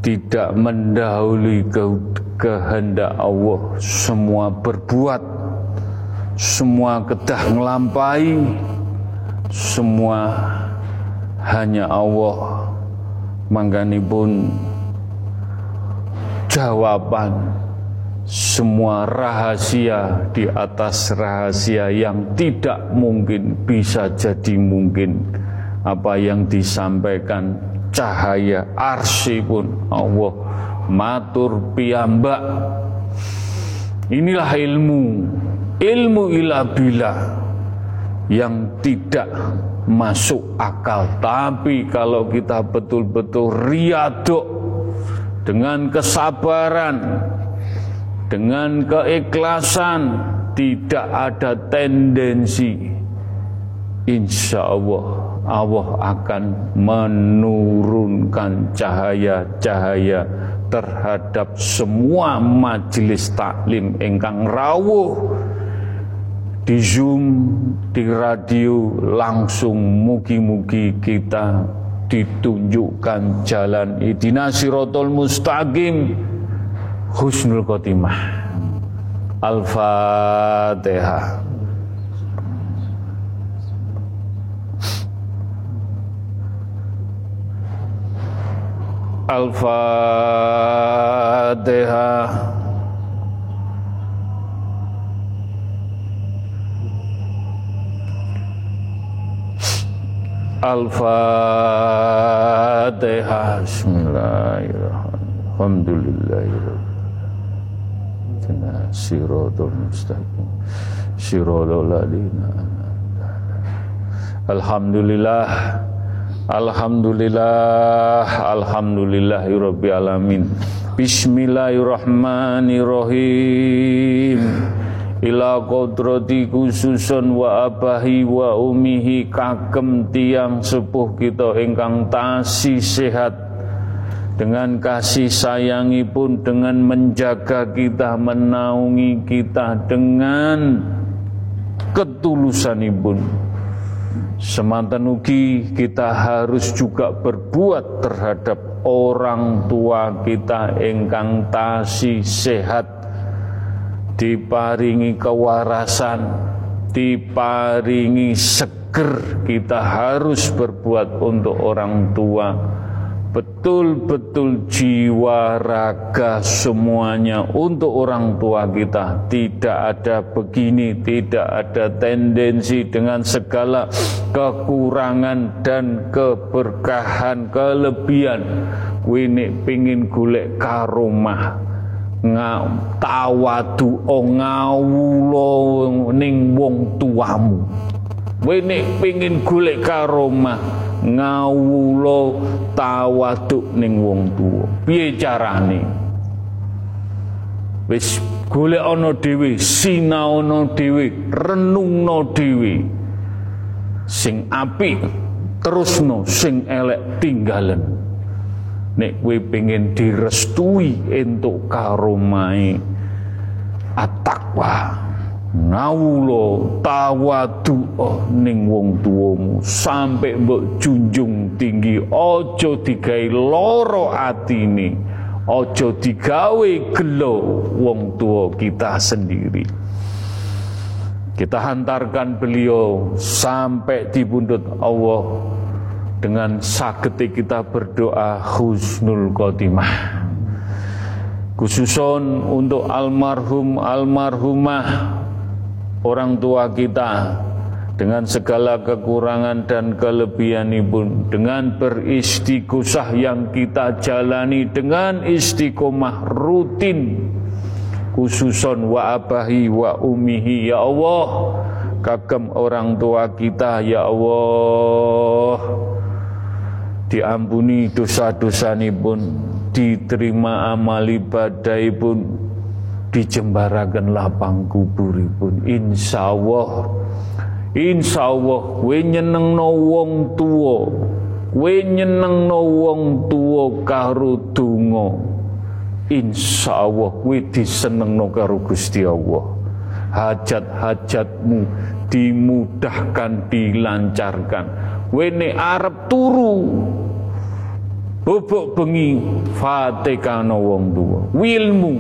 Tidak mendahului ke kehendak Allah. Semua berbuat. Semua kedah ngelampai. Semua hanya Allah. Mangganipun jawaban semua rahasia di atas rahasia yang tidak mungkin bisa jadi mungkin apa yang disampaikan cahaya arsi pun Allah matur piyambak inilah ilmu ilmu ila bila yang tidak masuk akal. Tapi kalau kita betul-betul riaduk dengan kesabaran, dengan keikhlasan, tidak ada tendensi. Insya Allah, Allah akan menurunkan cahaya-cahaya terhadap semua majelis taklim engkang rawuh di Zoom, di radio, langsung mugi-mugi kita ditunjukkan jalan idina sirotol mustaqim. Husnul khotimah. Al-Fatihah Al-Fatihah Al-Fatihah Bismillahirrahmanirrahim. Alhamdulillahirrahmanirrahim. Siratul mustaqim. Siratul ladina Alhamdulillah. Alhamdulillah. Alhamdulillahirabbil alamin. Bismillahirrahmanirrahim ila kodrati khususun wa abahi wa umihi kagem tiang sepuh kita ingkang tasi sehat. Dengan kasih sayangi pun dengan menjaga kita menaungi kita dengan ketulusan pun semantan ugi kita harus juga berbuat terhadap orang tua kita ingkang tasi sehat diparingi kewarasan, diparingi seger, kita harus berbuat untuk orang tua. Betul-betul jiwa raga semuanya untuk orang tua kita. Tidak ada begini, tidak ada tendensi dengan segala kekurangan dan keberkahan, kelebihan. Wini pingin gulek karomah tawadu ngawulo ning wong tuamu Wene pengin golek karomah ngawulo tawadu ning wong tuwa. Piye carane? Wis golek ana dhewe, sinaono dhewe, renungno dhewe. Sing apik terusno, sing elek tinggalen nek kowe pengen direstui entuk karomai at-taqwa ngawulo tawadu oh, ning wong tuamu. Sampai mbok junjung tinggi ojo digawe loro atine. Ojo digawe gelo wong tua kita sendiri. Kita hantarkan beliau sampai di bundut Allah dengan saketi kita berdoa husnul khotimah. Khususon untuk almarhum almarhumah orang tua kita dengan segala kekurangan dan kelebihan pun dengan beristighosah yang kita jalani dengan istiqomah rutin. Khususon wa abahi wa umihi ya Allah kagem orang tua kita ya Allah diampuni dosa-dosa pun diterima amal ibadah pun dijembarakan lapang kubur pun insya Allah insya Allah we nyeneng no wong tua we nyeneng no wong tua karo dungo insya Allah we diseneng no karo Gusti Allah. Hajat-hajatmu dimudahkan dilancarkan wene arep turu. Bubuk bengi fatekano wong tua wilmu.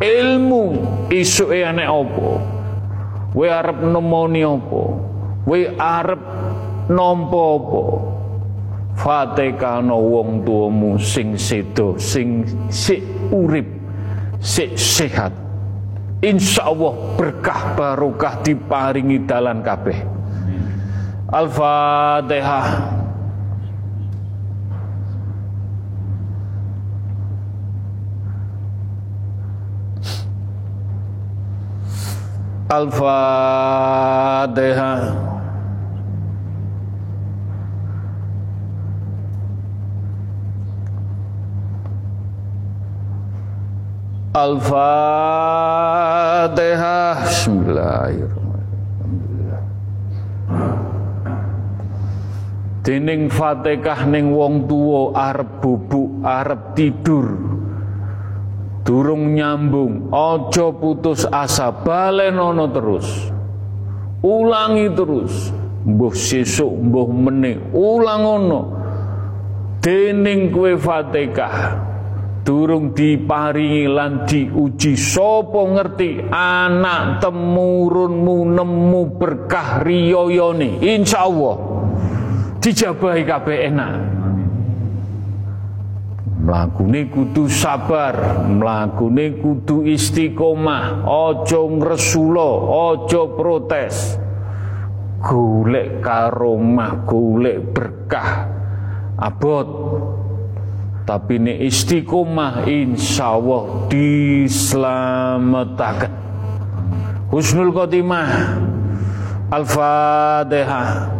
Ilmu isuke anek apa? We arep nemoni apa? We arep nampa apa? Fatekano wong tuamu sing sedo sing sik urip sik sehat. Insya Allah berkah barokah diparingi dalan kabeh. Al-Fatihah. Al-Fatihah. Al-Fatihah. Bismillahirrahmanirrahim. Dening Fatihah ning wong tuwa arep bubuk, arep tidur. Durung nyambung, aja putus asa, balenono terus. Ulangi terus. Mbuh sesuk, mbuh meneh, ulang ono. Dening kue Fatihah durung diparingi lan diuji sapa ngerti anak temurunmu nemu berkah riyayane insyaallah dijabahi kabeh enak. Mlakune kudu sabar mlakune kudu istiqomah aja ngresula aja protes. Golek karomah golek berkah abot. Tapi ini istiqomah insya Allah diselamatkan husnul khotimah al-fatihah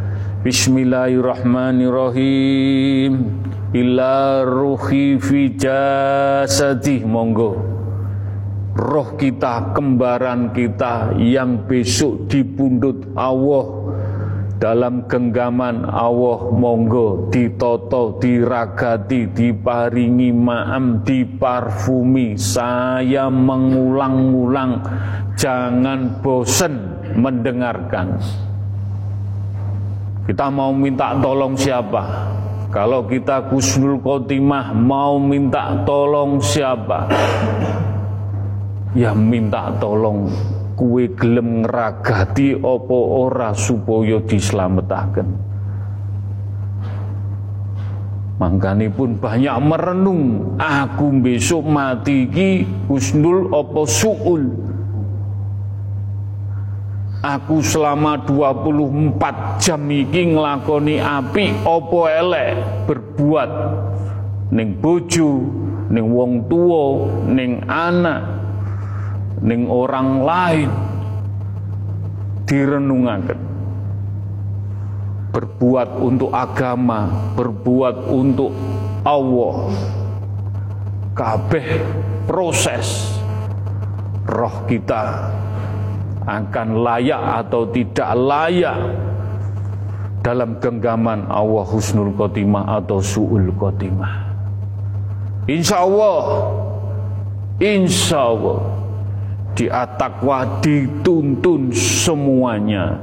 Bismillahirrahmanirrahim. Ila ruhi fi jasadi Monggo. Roh kita, kembaran kita Yang besok dipundut Allah dalam genggaman Allah monggo ditoto diragati diparingi maam diparfumi. Saya mengulang-ulang jangan bosen mendengarkan kita mau minta tolong siapa? Kalau kita Kusnul Khotimah mau minta tolong siapa? Ya minta tolong. Kue gelem ngragati opo ora supaya dislametaken. Mangkane pun banyak merenung. Aku besok mati ki husnul opo suul Aku selama 24 jam iki nglakoni api opo elek berbuat. Ning bojo ning wong tua ning anak ning orang lain direnungaken. Berbuat untuk agama berbuat untuk Allah. Kabeh proses roh kita akan layak atau tidak layak dalam genggaman Allah husnul khotimah atau su'ul khotimah. Insya Allah insya Allah di atakwa dituntun semuanya.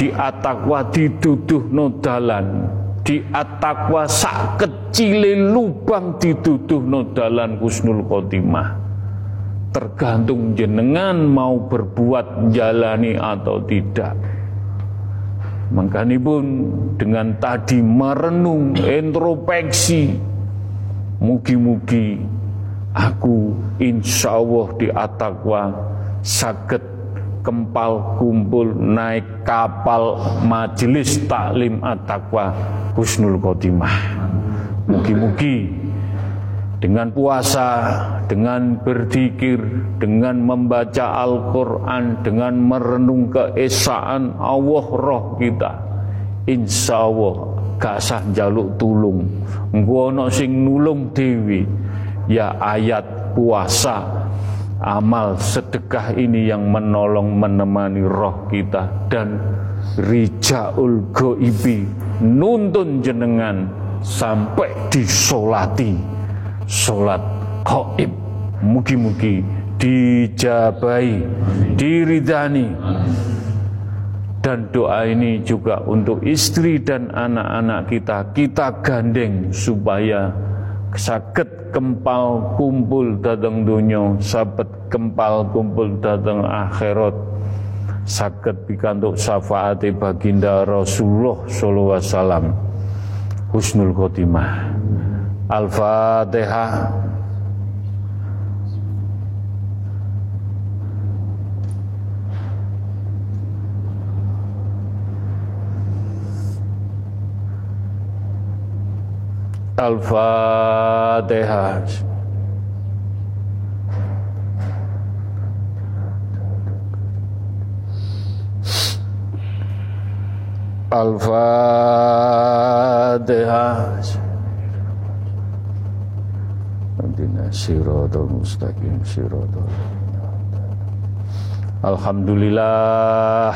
Di atakwa dituduh nodalan di atakwa sak kecil lubang dituduh nodalan kusnul khotimah tergantung jenengan mau berbuat jalani atau tidak. Makanya pun dengan tadi merenung introspeksi mugi-mugi aku insya Allah di atakwa sakit kempal kumpul naik kapal majelis taklim atakwa husnul khotimah. Mugi-mugi dengan puasa, dengan berzikir, dengan membaca Al-Quran, dengan merenung keesaan Allah roh kita. Insya Allah gak sah jaluk tulung. Ngono sing nulung dewi ya ayat puasa amal sedekah ini yang menolong menemani roh kita dan rijaul goibi nuntun jenengan sampai disolati solat goib mugi-mugi dijabai diridani dan doa ini juga untuk istri dan anak-anak kita kita gandeng supaya sakit kempal kumpul datang dunia sabet kempal kumpul datang akhirat. Sakit pikantuk syafaati baginda Rasulullah sallallahu alaihi wasallam. Husnul khotimah Al-Fatihah Al-Fatihah Al-Fatihah mustaqim Alhamdulillah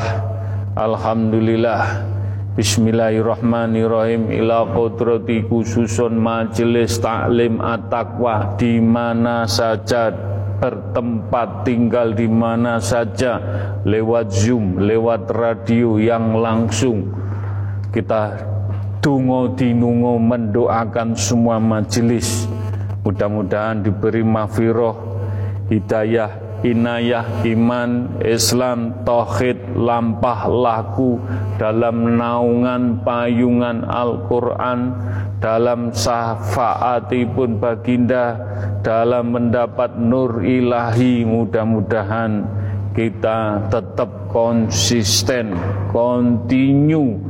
Alhamdulillah. Bismillahirrahmanirrahim. Ila qudrati khususun majelis taklim at-taqwa. Di mana saja bertempat tinggal di mana saja. Lewat Zoom, lewat radio yang langsung. Kita dungo dinungo mendoakan semua majelis mudah-mudahan diberi mafiroh hidayah inayah iman Islam tauhid lampah laku dalam naungan payungan Al-Quran dalam syafaatipun baginda dalam mendapat nur ilahi. Mudah-mudahan kita tetap konsisten kontinu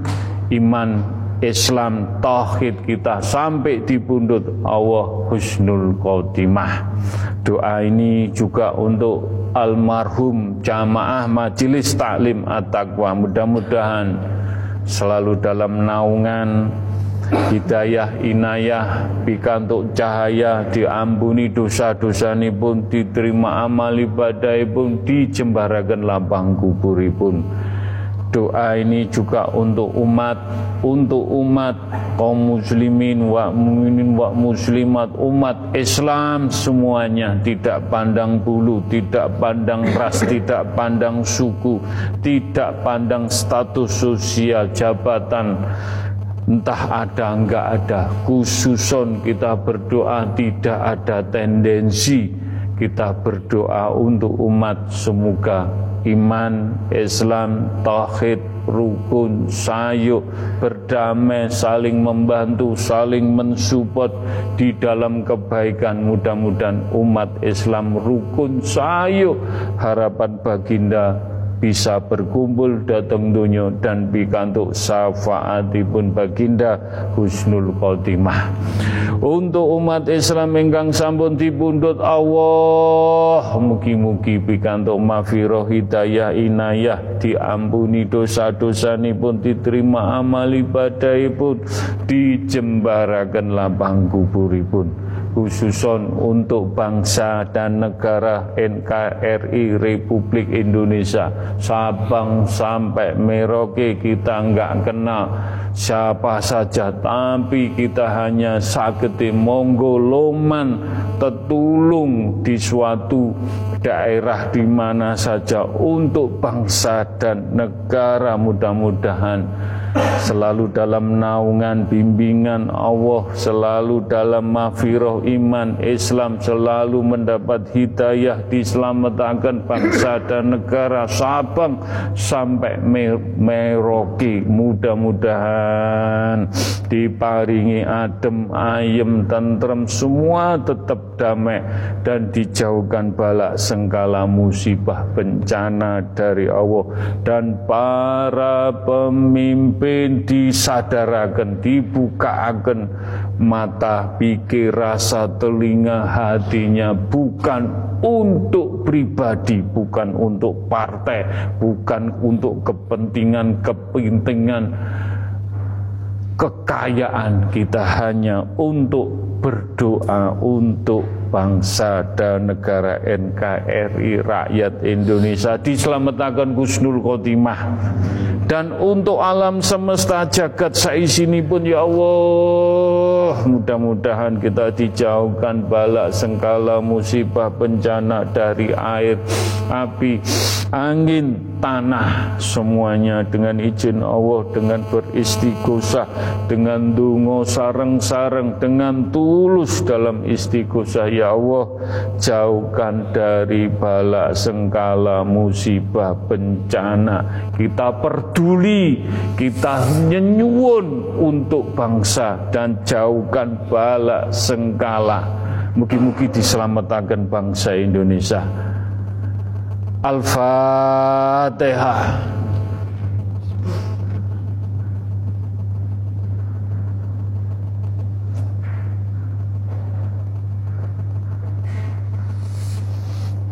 iman Islam tauhid kita sampai di pundut Allah husnul khotimah. Doa ini juga untuk almarhum jamaah majelis taklim at-taqwa. Mudah-mudahan selalu dalam naungan hidayah inayah pikantuk cahaya diampuni dosa-dosa pun diterima amal ibadah pun dijembarakan lapang kuburipun doa ini juga untuk umat untuk umat kaum muslimin wa mukminin wa muslimat umat Islam semuanya. Tidak pandang bulu tidak pandang ras tidak pandang suku tidak pandang status sosial jabatan. Entah ada enggak ada. Khususon kita berdoa tidak ada tendensi kita berdoa untuk umat semoga iman, Islam, tauhid, rukun, sayuk, berdamai, saling membantu, saling mensupport di dalam kebaikan. Mudah-mudahan umat Islam rukun, sayuk, harapan baginda bisa berkumpul datang dunia dan pikantuk syafaatipun baginda husnul khotimah. Untuk umat Islam ingkang sampun dipundhut Allah mugi-mugi pikantuk mafiroh hidayah inayah diampuni dosa-dosa pun diterima amal ibadahipun dijembaraken lapang kuburipun khususon untuk bangsa dan negara NKRI Republik Indonesia. Sabang sampai Merauke kita enggak kenal siapa saja tapi kita hanya sakiti monggo loman tetulung di suatu daerah di mana saja untuk bangsa dan negara mudah-mudahan selalu dalam naungan bimbingan Allah, selalu dalam mafiroh iman Islam, selalu mendapat hidayah diselamatkan bangsa dan negara Sabang sampai Merauke. Mudah-mudahan diparingi adem, ayem, tentrem, semua tetap damai dan dijauhkan balak sengkala musibah bencana dari Allah dan para pemimpin ben disadaraken dibukaaken mata pikir rasa telinga hatinya bukan untuk pribadi bukan untuk partai bukan untuk kepentingan kepentingan kekayaan kita hanya untuk berdoa untuk bangsa dan negara NKRI rakyat Indonesia. Diselamatkan Gusnul Khotimah. Dan untuk alam semesta jagat saisini pun ya Allah. Mudah-mudahan kita dijauhkan balak sengkala musibah bencana dari air api angin tanah. Semuanya dengan izin Allah dengan beristighosah dengan dungo sareng-sareng dengan tulus dalam istighosah ya Allah jauhkan dari bala sengkala musibah bencana. Kita peduli kita nyenyuun untuk bangsa dan jauhkan bala sengkala. Mugi-mugi diselamatkan bangsa Indonesia. Al-Fatihah.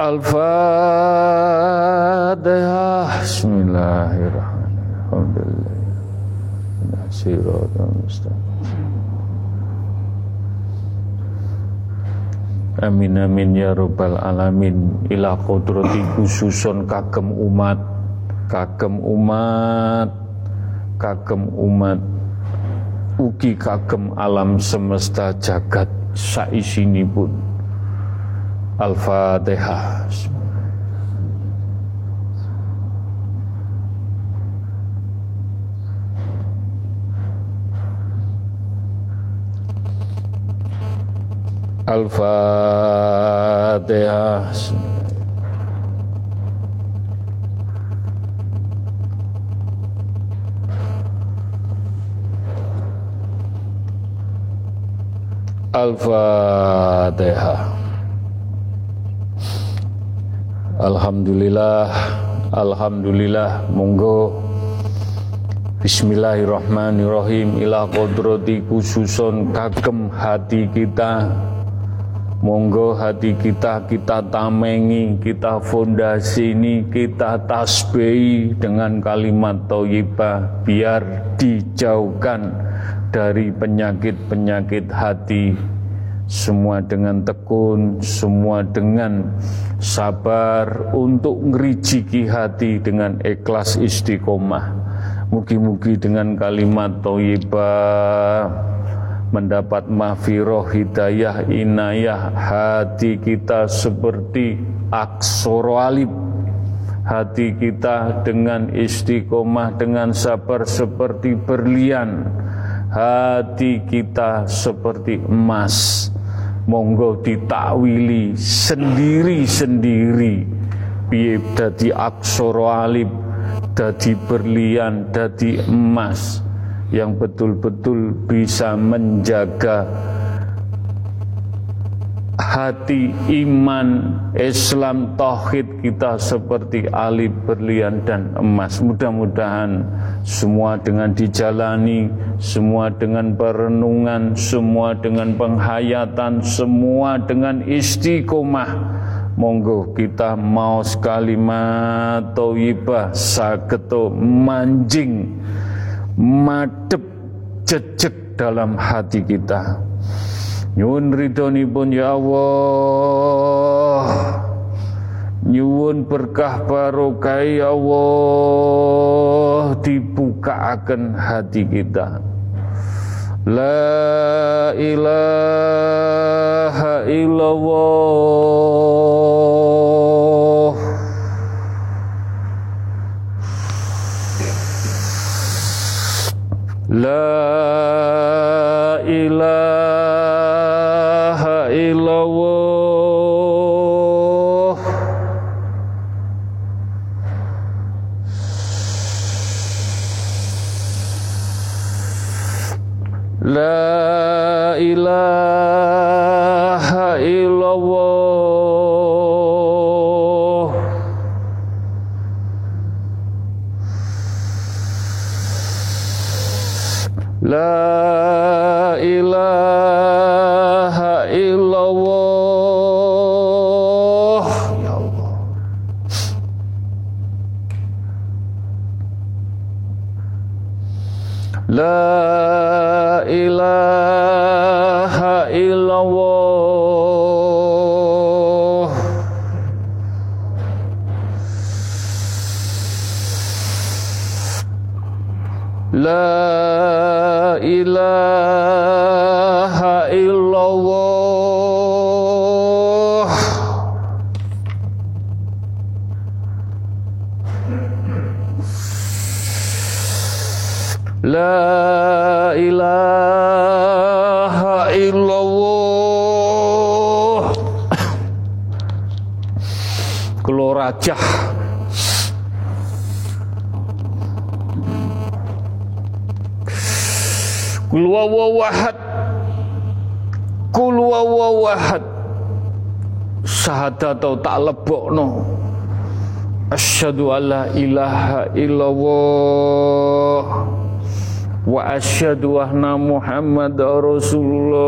Al-Fatihah Bismillahirrahmanirrahim. Amin amin ya robbal alamin. Ila kodrati khususon kagem umat. Kagem umat. Kagem umat. Ugi kagem alam semesta jagat pun Al-Fatihah Al-Fatihah Al-Fatihah Alhamdulillah Alhamdulillah Monggo. Bismillahirrahmanirrahim. Ila kodrati khususon kagem hati kita. Monggo hati kita kita tamengi, kita fondasi ini, kita tasbih dengan kalimat thayyibah biar dijauhkan dari penyakit-penyakit hati. Semua dengan tekun, semua dengan sabar untuk ngerijiki hati dengan ikhlas istiqomah. Mugi-mugi dengan kalimat thayyibah mendapat mahfiroh hidayah inayah hati kita seperti aksoro alif. Hati kita dengan istiqomah dengan sabar seperti berlian. Hati kita seperti emas monggo ditakwili sendiri-sendiri. Piye dadi aksoro alif dadi berlian dadi emas yang betul-betul bisa menjaga hati iman Islam tauhid kita seperti alif berlian dan emas mudah-mudahan semua dengan dijalani semua dengan perenungan semua dengan penghayatan semua dengan istiqomah monggo kita mau sekali thayyibah sageto manjing madep jejek dalam hati kita. Nyuwun pun ya Allah. Nyuwun berkah barokah ya Allah dibukakan hati kita. La ilaha illallah La La ilaha illallah. Kulo rajah Kul wawawahad Kul wawawahad Sahadat atau tak lebokno. Asyhadu alla ilaha illallah wa asyhadu anna Muhammad Rasulullah.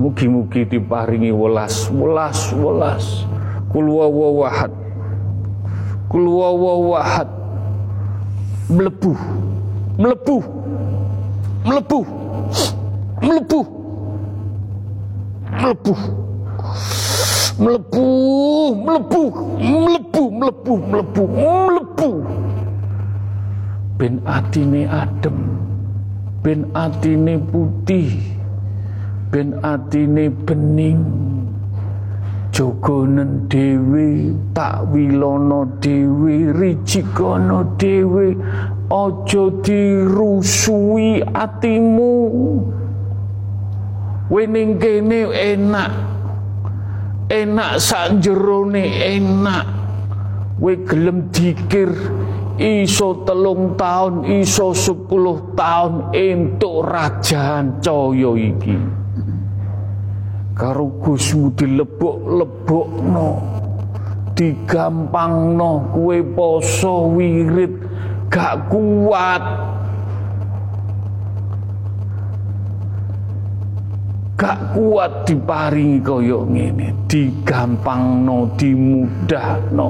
Mugi-mugi diparingi welas welas welas. Kul wawahad kul wawahad mlebu mlebu mlebu mlebu mlebu mlebu mlebu mlebu mlebu mlebu mlebu ben atine adem ben atine putih ben atine bening. Jogonen dhewe tak wilono dhewe rijikono dhewe aja dirusui atimu. Wening kene enak enak sak enak. We gelem dikir iso telung tahun iso sepuluh tahun entuk rajaan caya iki. Karo Gusmu dilebok-lebokno digampangno kue poso wirid gak kuat. Gak kuat diparingi kaya ngene digampangno dimudahno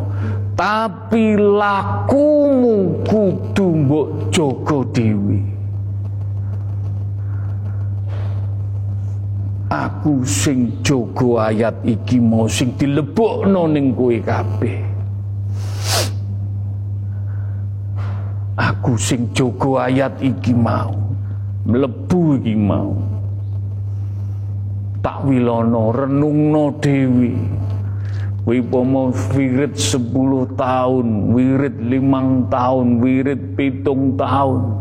tapi lakumu kudu mbok jaga dhewe. Aku sing jaga ayat iki mau sing dilebokno ning kowe kabeh. Aku sing jaga ayat iki mau mlebu iki mau. Tak wilono renungno dewi Wipomo wirid 10 tahun, wirid limang tahun, wirid pitung tahun.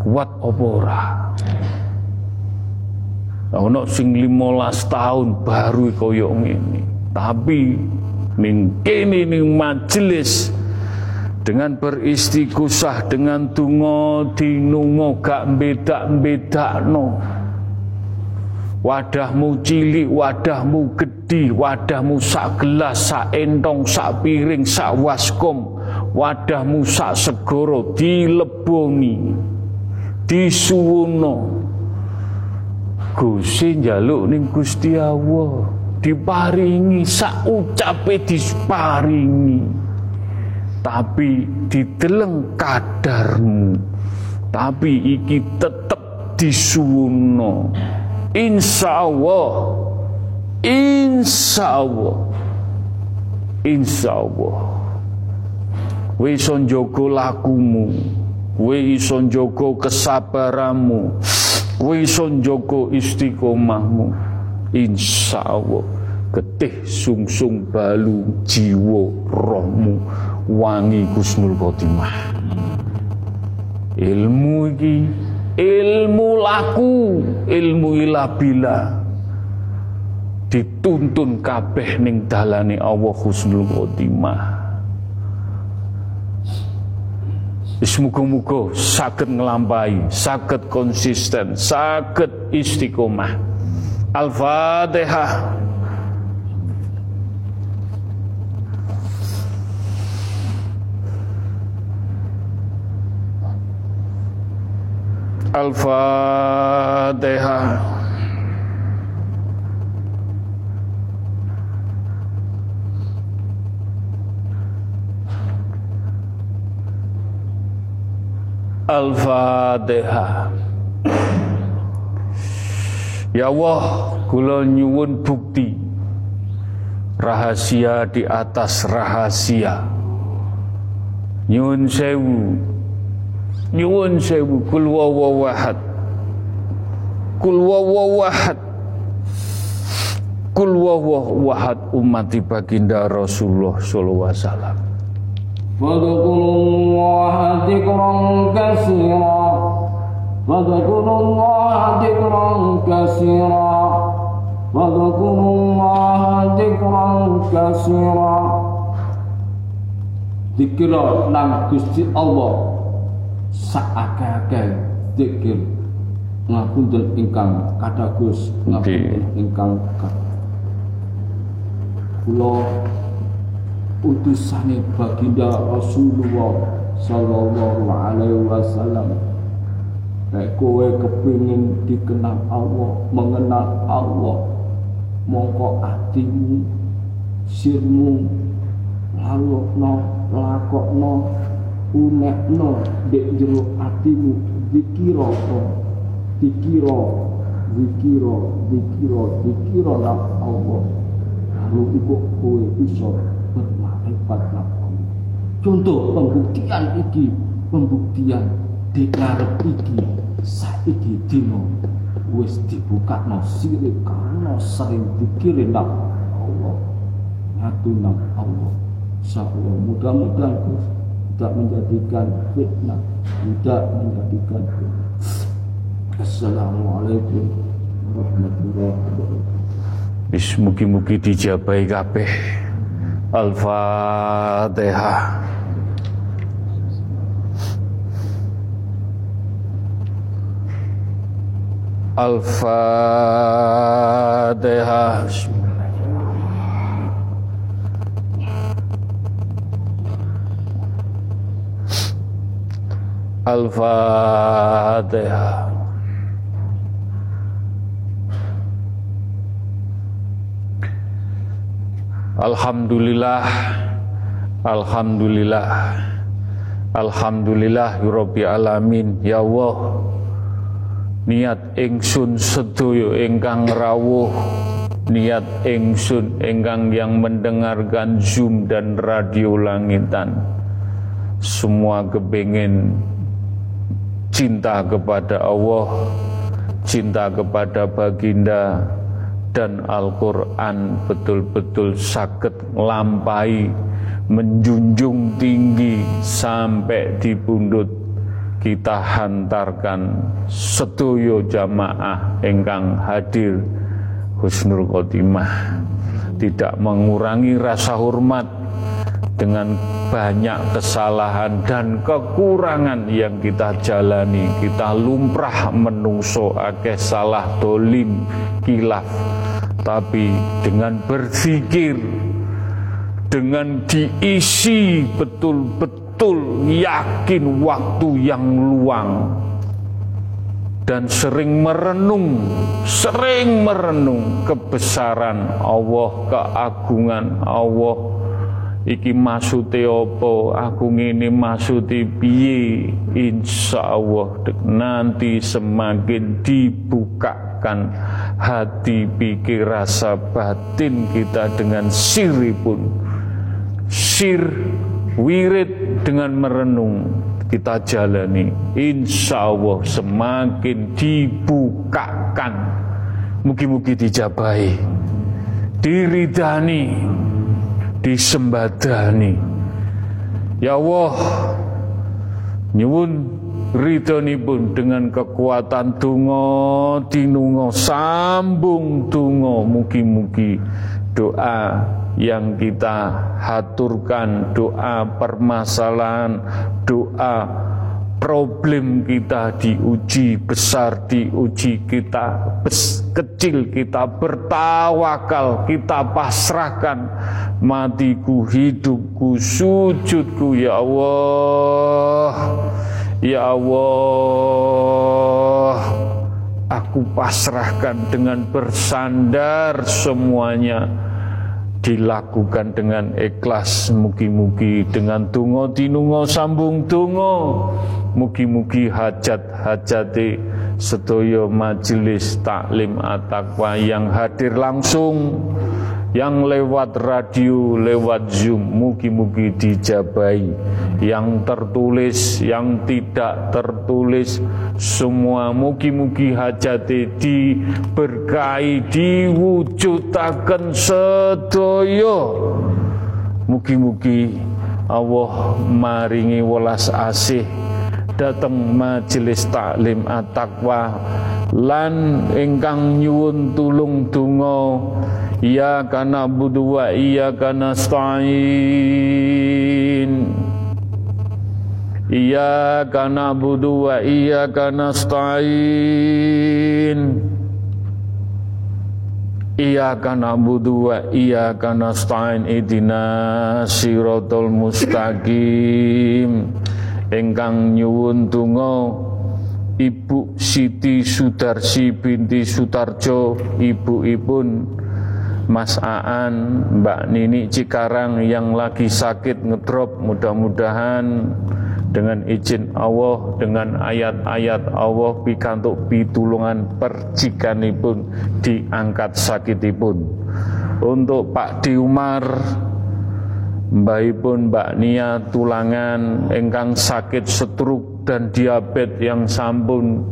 Kuat apa ora? Ono sing 15 tahun baru kaya ngene. Tapi ning kene ning majelis dengan beristighosah dengan tungo dinungo gak bedak-bedakno wadahmu cilik wadahmu gede wadahmu sak gelas sak entong sak piring sak waskom. Wadahmu sak segoro dileboni disuwono Gusti njaluk ning Gusti Allah diparingi sak ucape disparingi. Tapi dideleng kadarmu tapi iki tetep disuwono insya Allah. Insya Allah. Insya Allah. Iso njaga lakumu. Kowe iso njaga kesabaranmu kowe iso njaga istiqomahmu. Insya Allah. Getih sungsung balu jiwa rohmu. Wangi kusnul khotimah. Ilmu iki ilmu laku ilmu ilabila dituntun kabeh ning dalane Allah husnul khotimah Semoga-moga sakit ngelampai, sakit konsisten, sakit istiqomah. Al-Fatihah. Al-Fatihah. Al-Fatihah. Ya Allah, kula nyuwun bukti rahasia di atas rahasia. Nyuwun sewu nyuwun sewu kul wawahad kul wawahad kul wawahad umati baginda Rasulullah sallallahu alaihi wasallam. Fadkurullaha dzikran katsira Fadkurullaha dzikran katsira Fadkurullaha dzikran katsira Dikira nang Gusti Allah saakeh-akeh zikir ngapunten ingkang kadagus ngapunten ingkang kula utusane baginda Rasulullah sallallahu alaihi wasallam. Nek kowe kepingin dikenal Allah mengenal Allah mongko atimu sirmu lalokno lakokno unekno dek jero atimu dikira dikira dikira dikira dikira nang Allah. Karo iku kowe iso bermarifat nang contoh pembuktian iki pembuktian di ngarep iki saiki dino wis dibukakno sirik karena sering dikirim nang Allah. Nyatu nang Allah. Insyaallah mudah-mudahan tidak menjadikan fitnah tidak menjadikan fitnah Assalamualaikum warahmatullahi wabarakatuh Wis mugi-mugi dijabahi kabeh. Al-Fatihah. Al-Fatihah. Al-Fatihah. Alhamdulillah Alhamdulillah Alhamdulillah Rabbil Alamin Ya Allah Niat ingsun sedoyo ingkang rawuh Niat ingsun ingkang yang mendengarkan Zoom dan radio langitan Semua kepingin cinta kepada Allah Cinta kepada baginda dan Al-Quran betul-betul sakit lampai menjunjung tinggi sampai di pundut. Kita hantarkan setuyo jamaah engkang hadir husnul khotimah. Tidak mengurangi rasa hormat dengan banyak kesalahan dan kekurangan yang kita jalani. Kita lumrah menungso akeh salah dolim kilaf. Tapi dengan berzikir dengan diisi betul-betul yakin waktu yang luang dan sering merenung, sering merenung kebesaran Allah, keagungan Allah, iki maksude apa? Aku ngene maksude piye? Insyaallah nanti semakin dibukakan hati pikir rasa batin kita dengan siripun sir wirid dengan merenung kita jalani. Insya Allah semakin dibukakan. Mugi-mugi dijabahi diridani disembadani. Ya Allah nyuwun pun dengan kekuatan tungo dinungo sambung tungo mugi-mugi doa yang kita haturkan doa permasalahan doa problem kita diuji besar diuji kita bes, kecil kita bertawakal kita pasrahkan. Matiku hidupku sujudku ya Allah Ya Allah. Aku pasrahkan dengan bersandar semuanya dilakukan dengan ikhlas mugi-mugi dengan tungo tinungo sambung tungo mugi-mugi hajat-hajati sedoyo majelis taklim atakwa yang hadir langsung yang lewat radio, lewat Zoom, mugi-mugi dijabai. Yang tertulis, yang tidak tertulis, semua mugi-mugi hajati diberkahi, diwujudaken sedoyo. Mugi-mugi Allah maringi welas asih datang majelis taklim at-taqwa lan ingkang nyuwun tulung donga iyyaka na'budu wa iyyaka nasta'in. Iyyaka na'budu wa iyyaka nasta'in. Iyyaka na'budu wa iyyaka nasta'in idina siratal mustaqim ingkang nyuwun donga Ibu Siti Sudarsi binti Sutarjo ibu-ipun Mas Aan, Mbak Nini Cikarang yang lagi sakit ngedrop mudah-mudahan dengan izin Allah dengan ayat-ayat Allah pikantuk pitulungan percikanipun diangkat sakitipun. Untuk Pak Di Umar Mbahipun Mbak Nia tulangan engkang sakit setruk dan diabetes yang sampun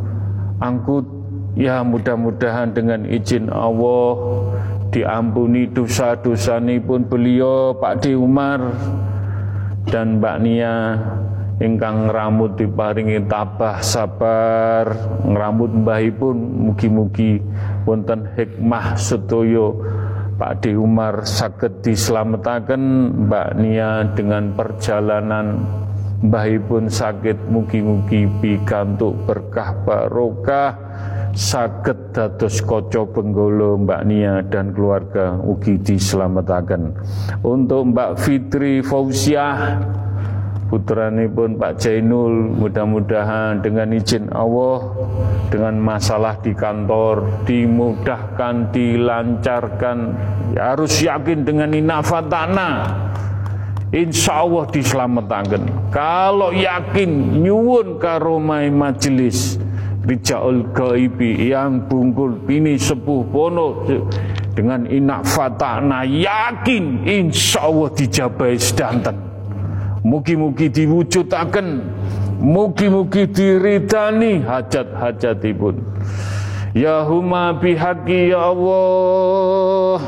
angkut ya mudah-mudahan dengan izin Allah diampuni dosa-dosa pun beliau Pak Di Umar dan Mbak Nia ingkang rambut diparingi tabah sabar ngrambut mbahipun mugi-mugi wonten hikmah sedoyo Pak D Umar sakit diselamatkan Mbak Nia dengan perjalanan. Mbahipun sakit mugi-mugi pikantuk berkah barokah. Sakit dados koco penggolo Mbak Nia dan keluarga ugi diselamatkan untuk Mbak Fitri Fauziah pun Pak Jainul mudah-mudahan dengan izin Allah dengan masalah di kantor dimudahkan dilancarkan. Ya harus yakin dengan inafatana Insya Allah diselamatkan. Kalau yakin nyuwun karomai majelis. Rijaul Gaibi yang bungkul ini sepuh pono dengan inak fatana yakin insya Allah dijabai sedanten Mugi-mugi diwujudaken, mugi-mugi diridani hajat-hajatipun. Ya huma bihaqi ya Allah.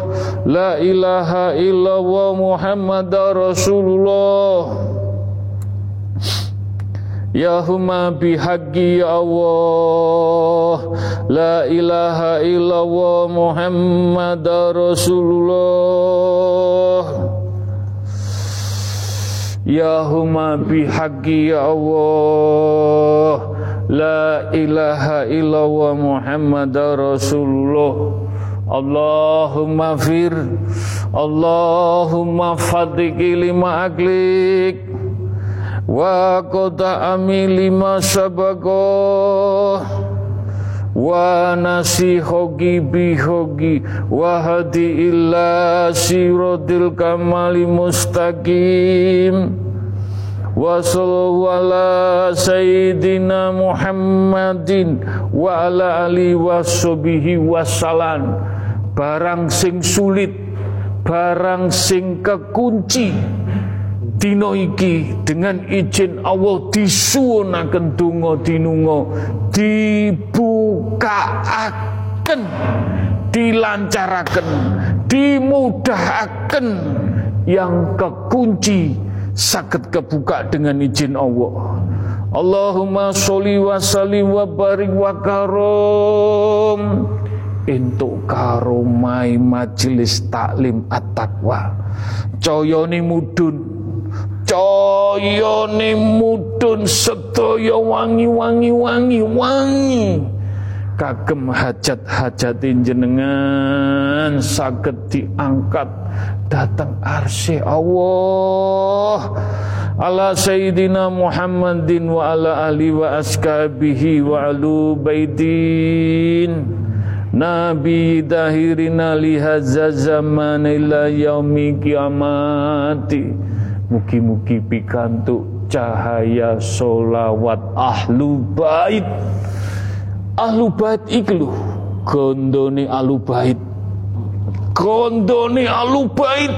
La ilaha illallah Muhammad Rasulullah. Ya huma bihaqi ya Allah. La ilaha illallah Muhammad Rasulullah Ya huma bihaqi ya Allah. La ilaha illallah Muhammad Rasulullah. Allahumma fir Allahumma fadiki lima aklik Wa kota ami lima sabakoh wa nasihogi bihogi wa hadi illa sirotil kamali mustaqim. Wa sallallahu ala sayyidina Muhammadin wa ala ali wa sobihi wasalam barang sing sulit barang sing kekunci dino iki dengan izin Allah disuwunaken donga dinunga dibukaaken dilancaraken dimudahkan yang kekunci sakit kebuka dengan izin Allah. Allahumma sholli wa sallim wa barik wa karom. Untuk karomai majelis taklim at-taqwa. Coyone mudun cayane mudun sedaya wangi-wangi wangi-wangi kagem hajat-hajat jenengan saged diangkat datang arsy Allah. Ala sayyidina Muhammadin wa ala ahli wa askabihi wa alu baitin. Nabi dahirina lihazza zaman ila yaumi kiamati Mugi-mugi pikantuk cahaya solawat ahlu bait. Ahlu bait iklu gondone ahlu bait. Gondone ahlu bait.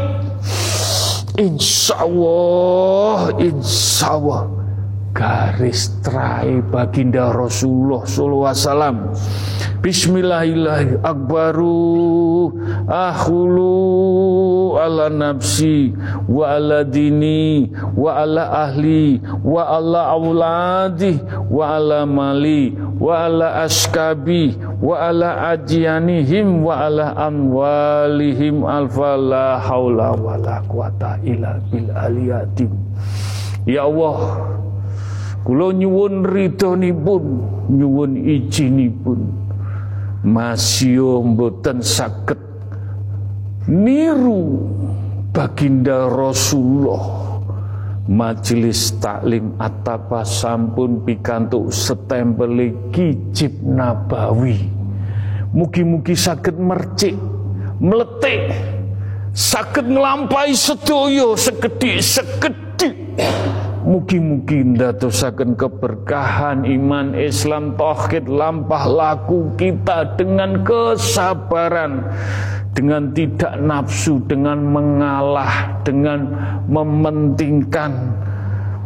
Insyaallah insyaallah. Garis terakhir baginda Rasulullah sallallahu alaihi wasallam. Bismillahirrahmanirrahim akhulu ala nafsi wa ala dini wa ala ahli wa ala auladi wa ala mali wa ala askabi wa ala ajianihim wa ala amwalihim alfa la haula wa la quwata illa bil aliyatim Ya Allah kula nyuwun ridhonipun nyuwun ijinipun masih mboten saged niru baginda Rasulullah. Majelis taklim atapa sampun pikantuk setempel kijib nabawi. Mugi-mugi saged mercik meletik saged nglampahi sedaya sekedhik-sekedhik Mugi-mugi ndadosaken keberkahan iman Islam tauhid lampah laku kita dengan kesabaran dengan tidak nafsu dengan mengalah dengan mementingkan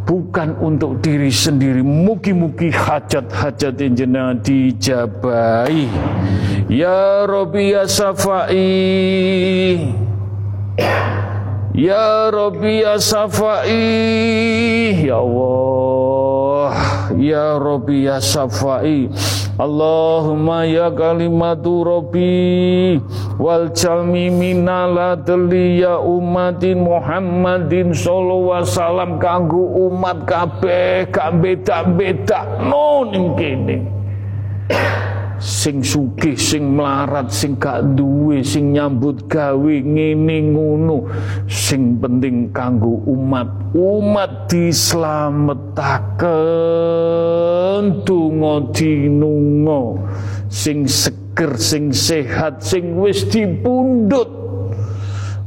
bukan untuk diri sendiri. Mugi-mugi hajat-hajat jenengan dijabai ya Rabbi ya Safai Ya Rabbi ya Safai Ya Allah. Ya Rabbi ya Safai Allahumma ya kalimatu Rabbi. Wal jalmi minaladli ya umatin Muhammadin Sallallahu wasallam. Kanggu umat kabeh Gak beda-beda Noning kini sing sugih sing melarat sing gak duwe sing nyambut gawe ngene ngono. Sing penting kanggo umat. Umat dislametaken donga dinunga. Sing seger sing sehat sing wis dipundhut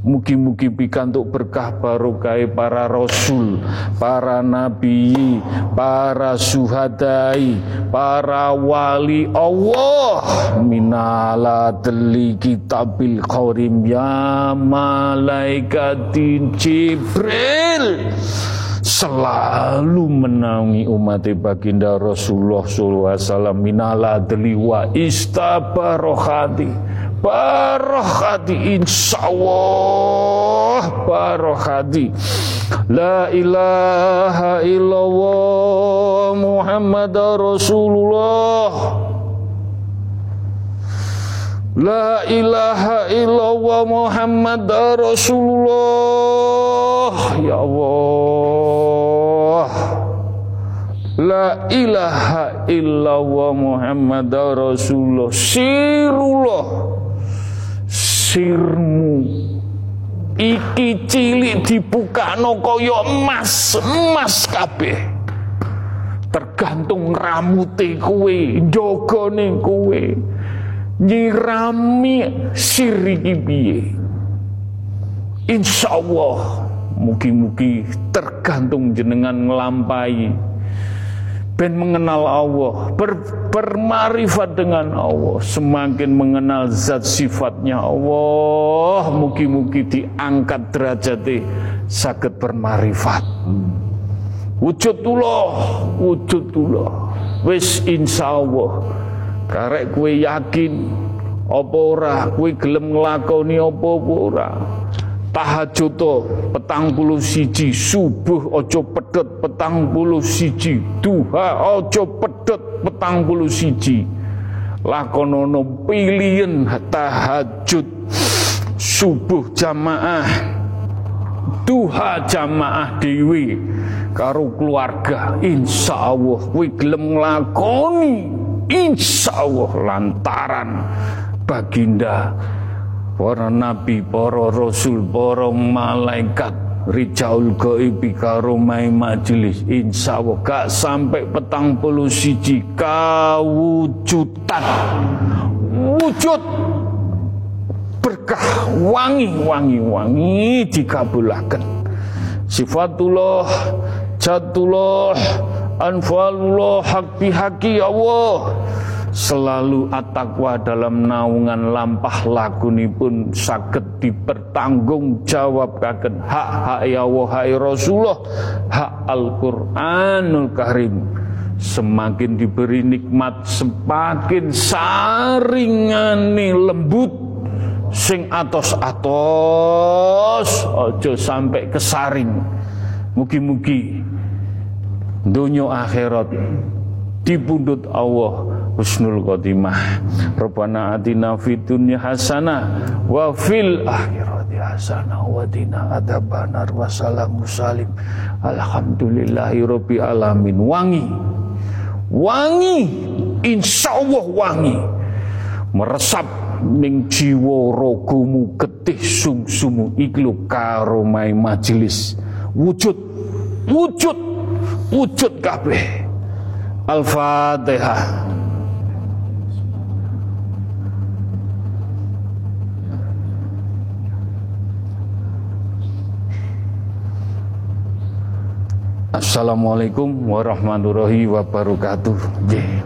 Mugi-mugi pikantuk berkah barokah para rasul, para nabi, para suhadai, para wali Allah. Minala deli kitabil qarim ya malaikatin Jibril. Selalu menaungi umat baginda Rasulullah SAW minala deli wa istabarohati barohati insyaallah. Barohati la ilaha illallah Muhammad Rasulullah. La ilaha illallah Muhammad Rasulullah. Ya Allah. La ilaha illallah Muhammad Rasulullah. Sirullah sirmu iki cilik dibukakno kaya emas emas kabeh. Tergantung ramute kowe jogone kowe nyirami sir iki piye? Insyaallah mugi-mugi tergantung jenengan nglampahi ben mengenal Allah, ber, bermarifat dengan Allah, semakin mengenal zat sifatnya Allah, mugi-mugi diangkat derajatnya sakit bermarifat. Wujudullah, wujudullah. Wis insya Allah. Karek kue yakin apa ora, kue gelem nglakoni apa ora tahajud petang puluh siji. Subuh ojo pedot petang puluh siji. Duha ojo pedot petang puluh siji. Lakonono pilihan tahajud. Subuh jamaah. Duha jamaah dewi karo keluarga. Insya Allah kuwi gelem nglakoni. Insya Allah lantaran baginda para nabi, para rasul, para malaikat Rijaul Goibi karo mai majelis. Insya Allah gak sampai petang puluh siji kawujudan. Wujud berkah wangi wangi wangi dikabulakan sifatullah jatullah anfalullah hak haki Allah selalu atakwa dalam naungan lampah pun sakit dipertanggung jawab kaken hak hak ya wahai Rasulullah hak Al-Qur'anul Karim. Semakin diberi nikmat semakin saringani lembut. Sing atos-atos ojo sampai kesaring. Mugi-mugi dunia akhirat dibundut Allah husnul khotimah Rabbana atina fid dunya hasanah wa fil akhirati hasanah wa qina adzabannar. Wa salamu salim. Alhamdulillahi alamin. Wangi. Wangi. Insyaallah wangi. Meresap ning jiwa ragamu getih sumsumu. Iklu karo majelis. Wujud. Wujud. Wujud kabeh. Al-Fatihah Assalamualaikum warahmatullahi wabarakatuh. Yeah.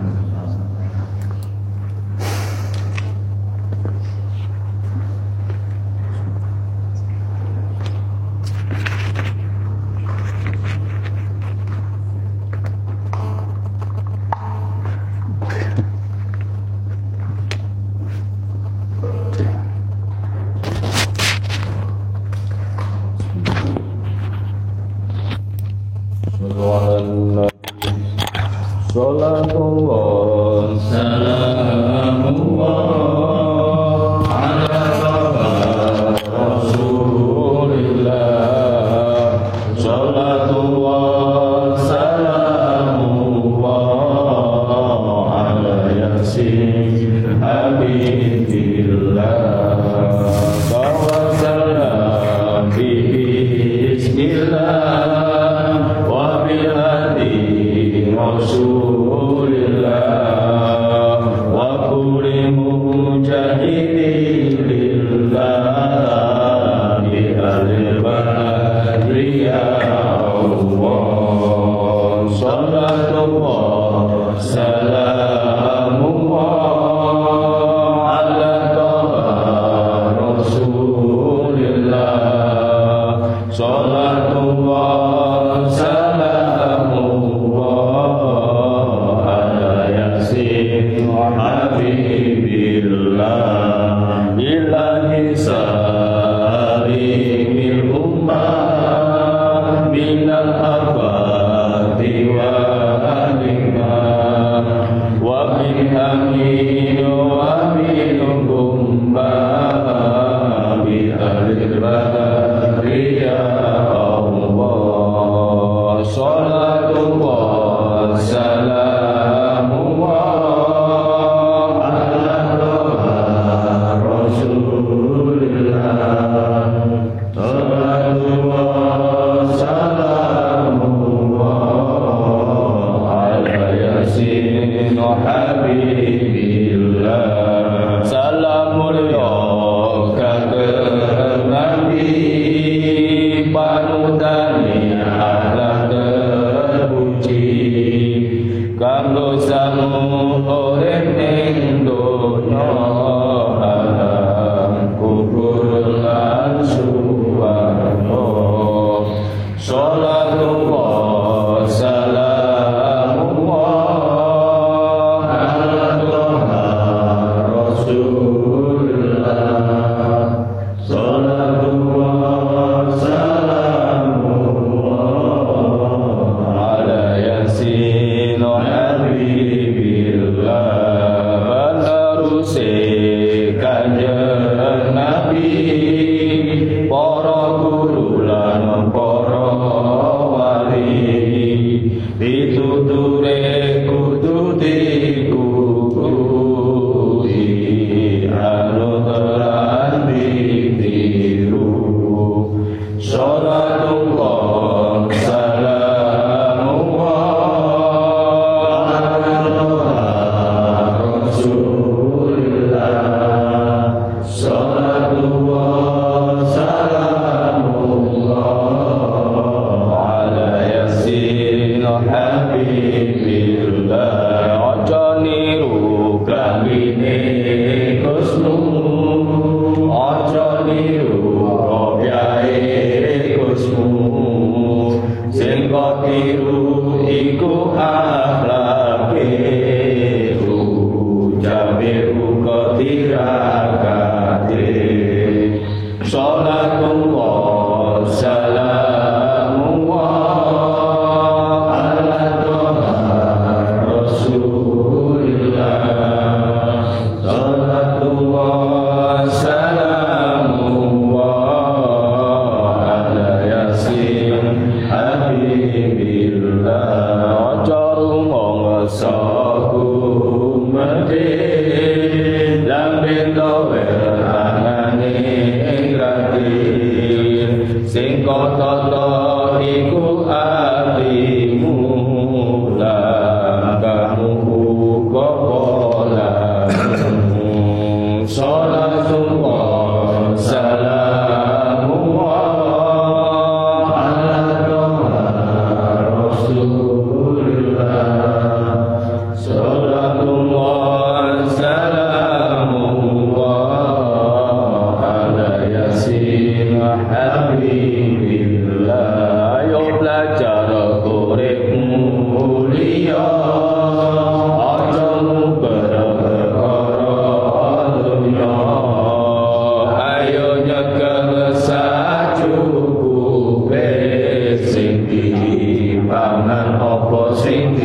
Apa sing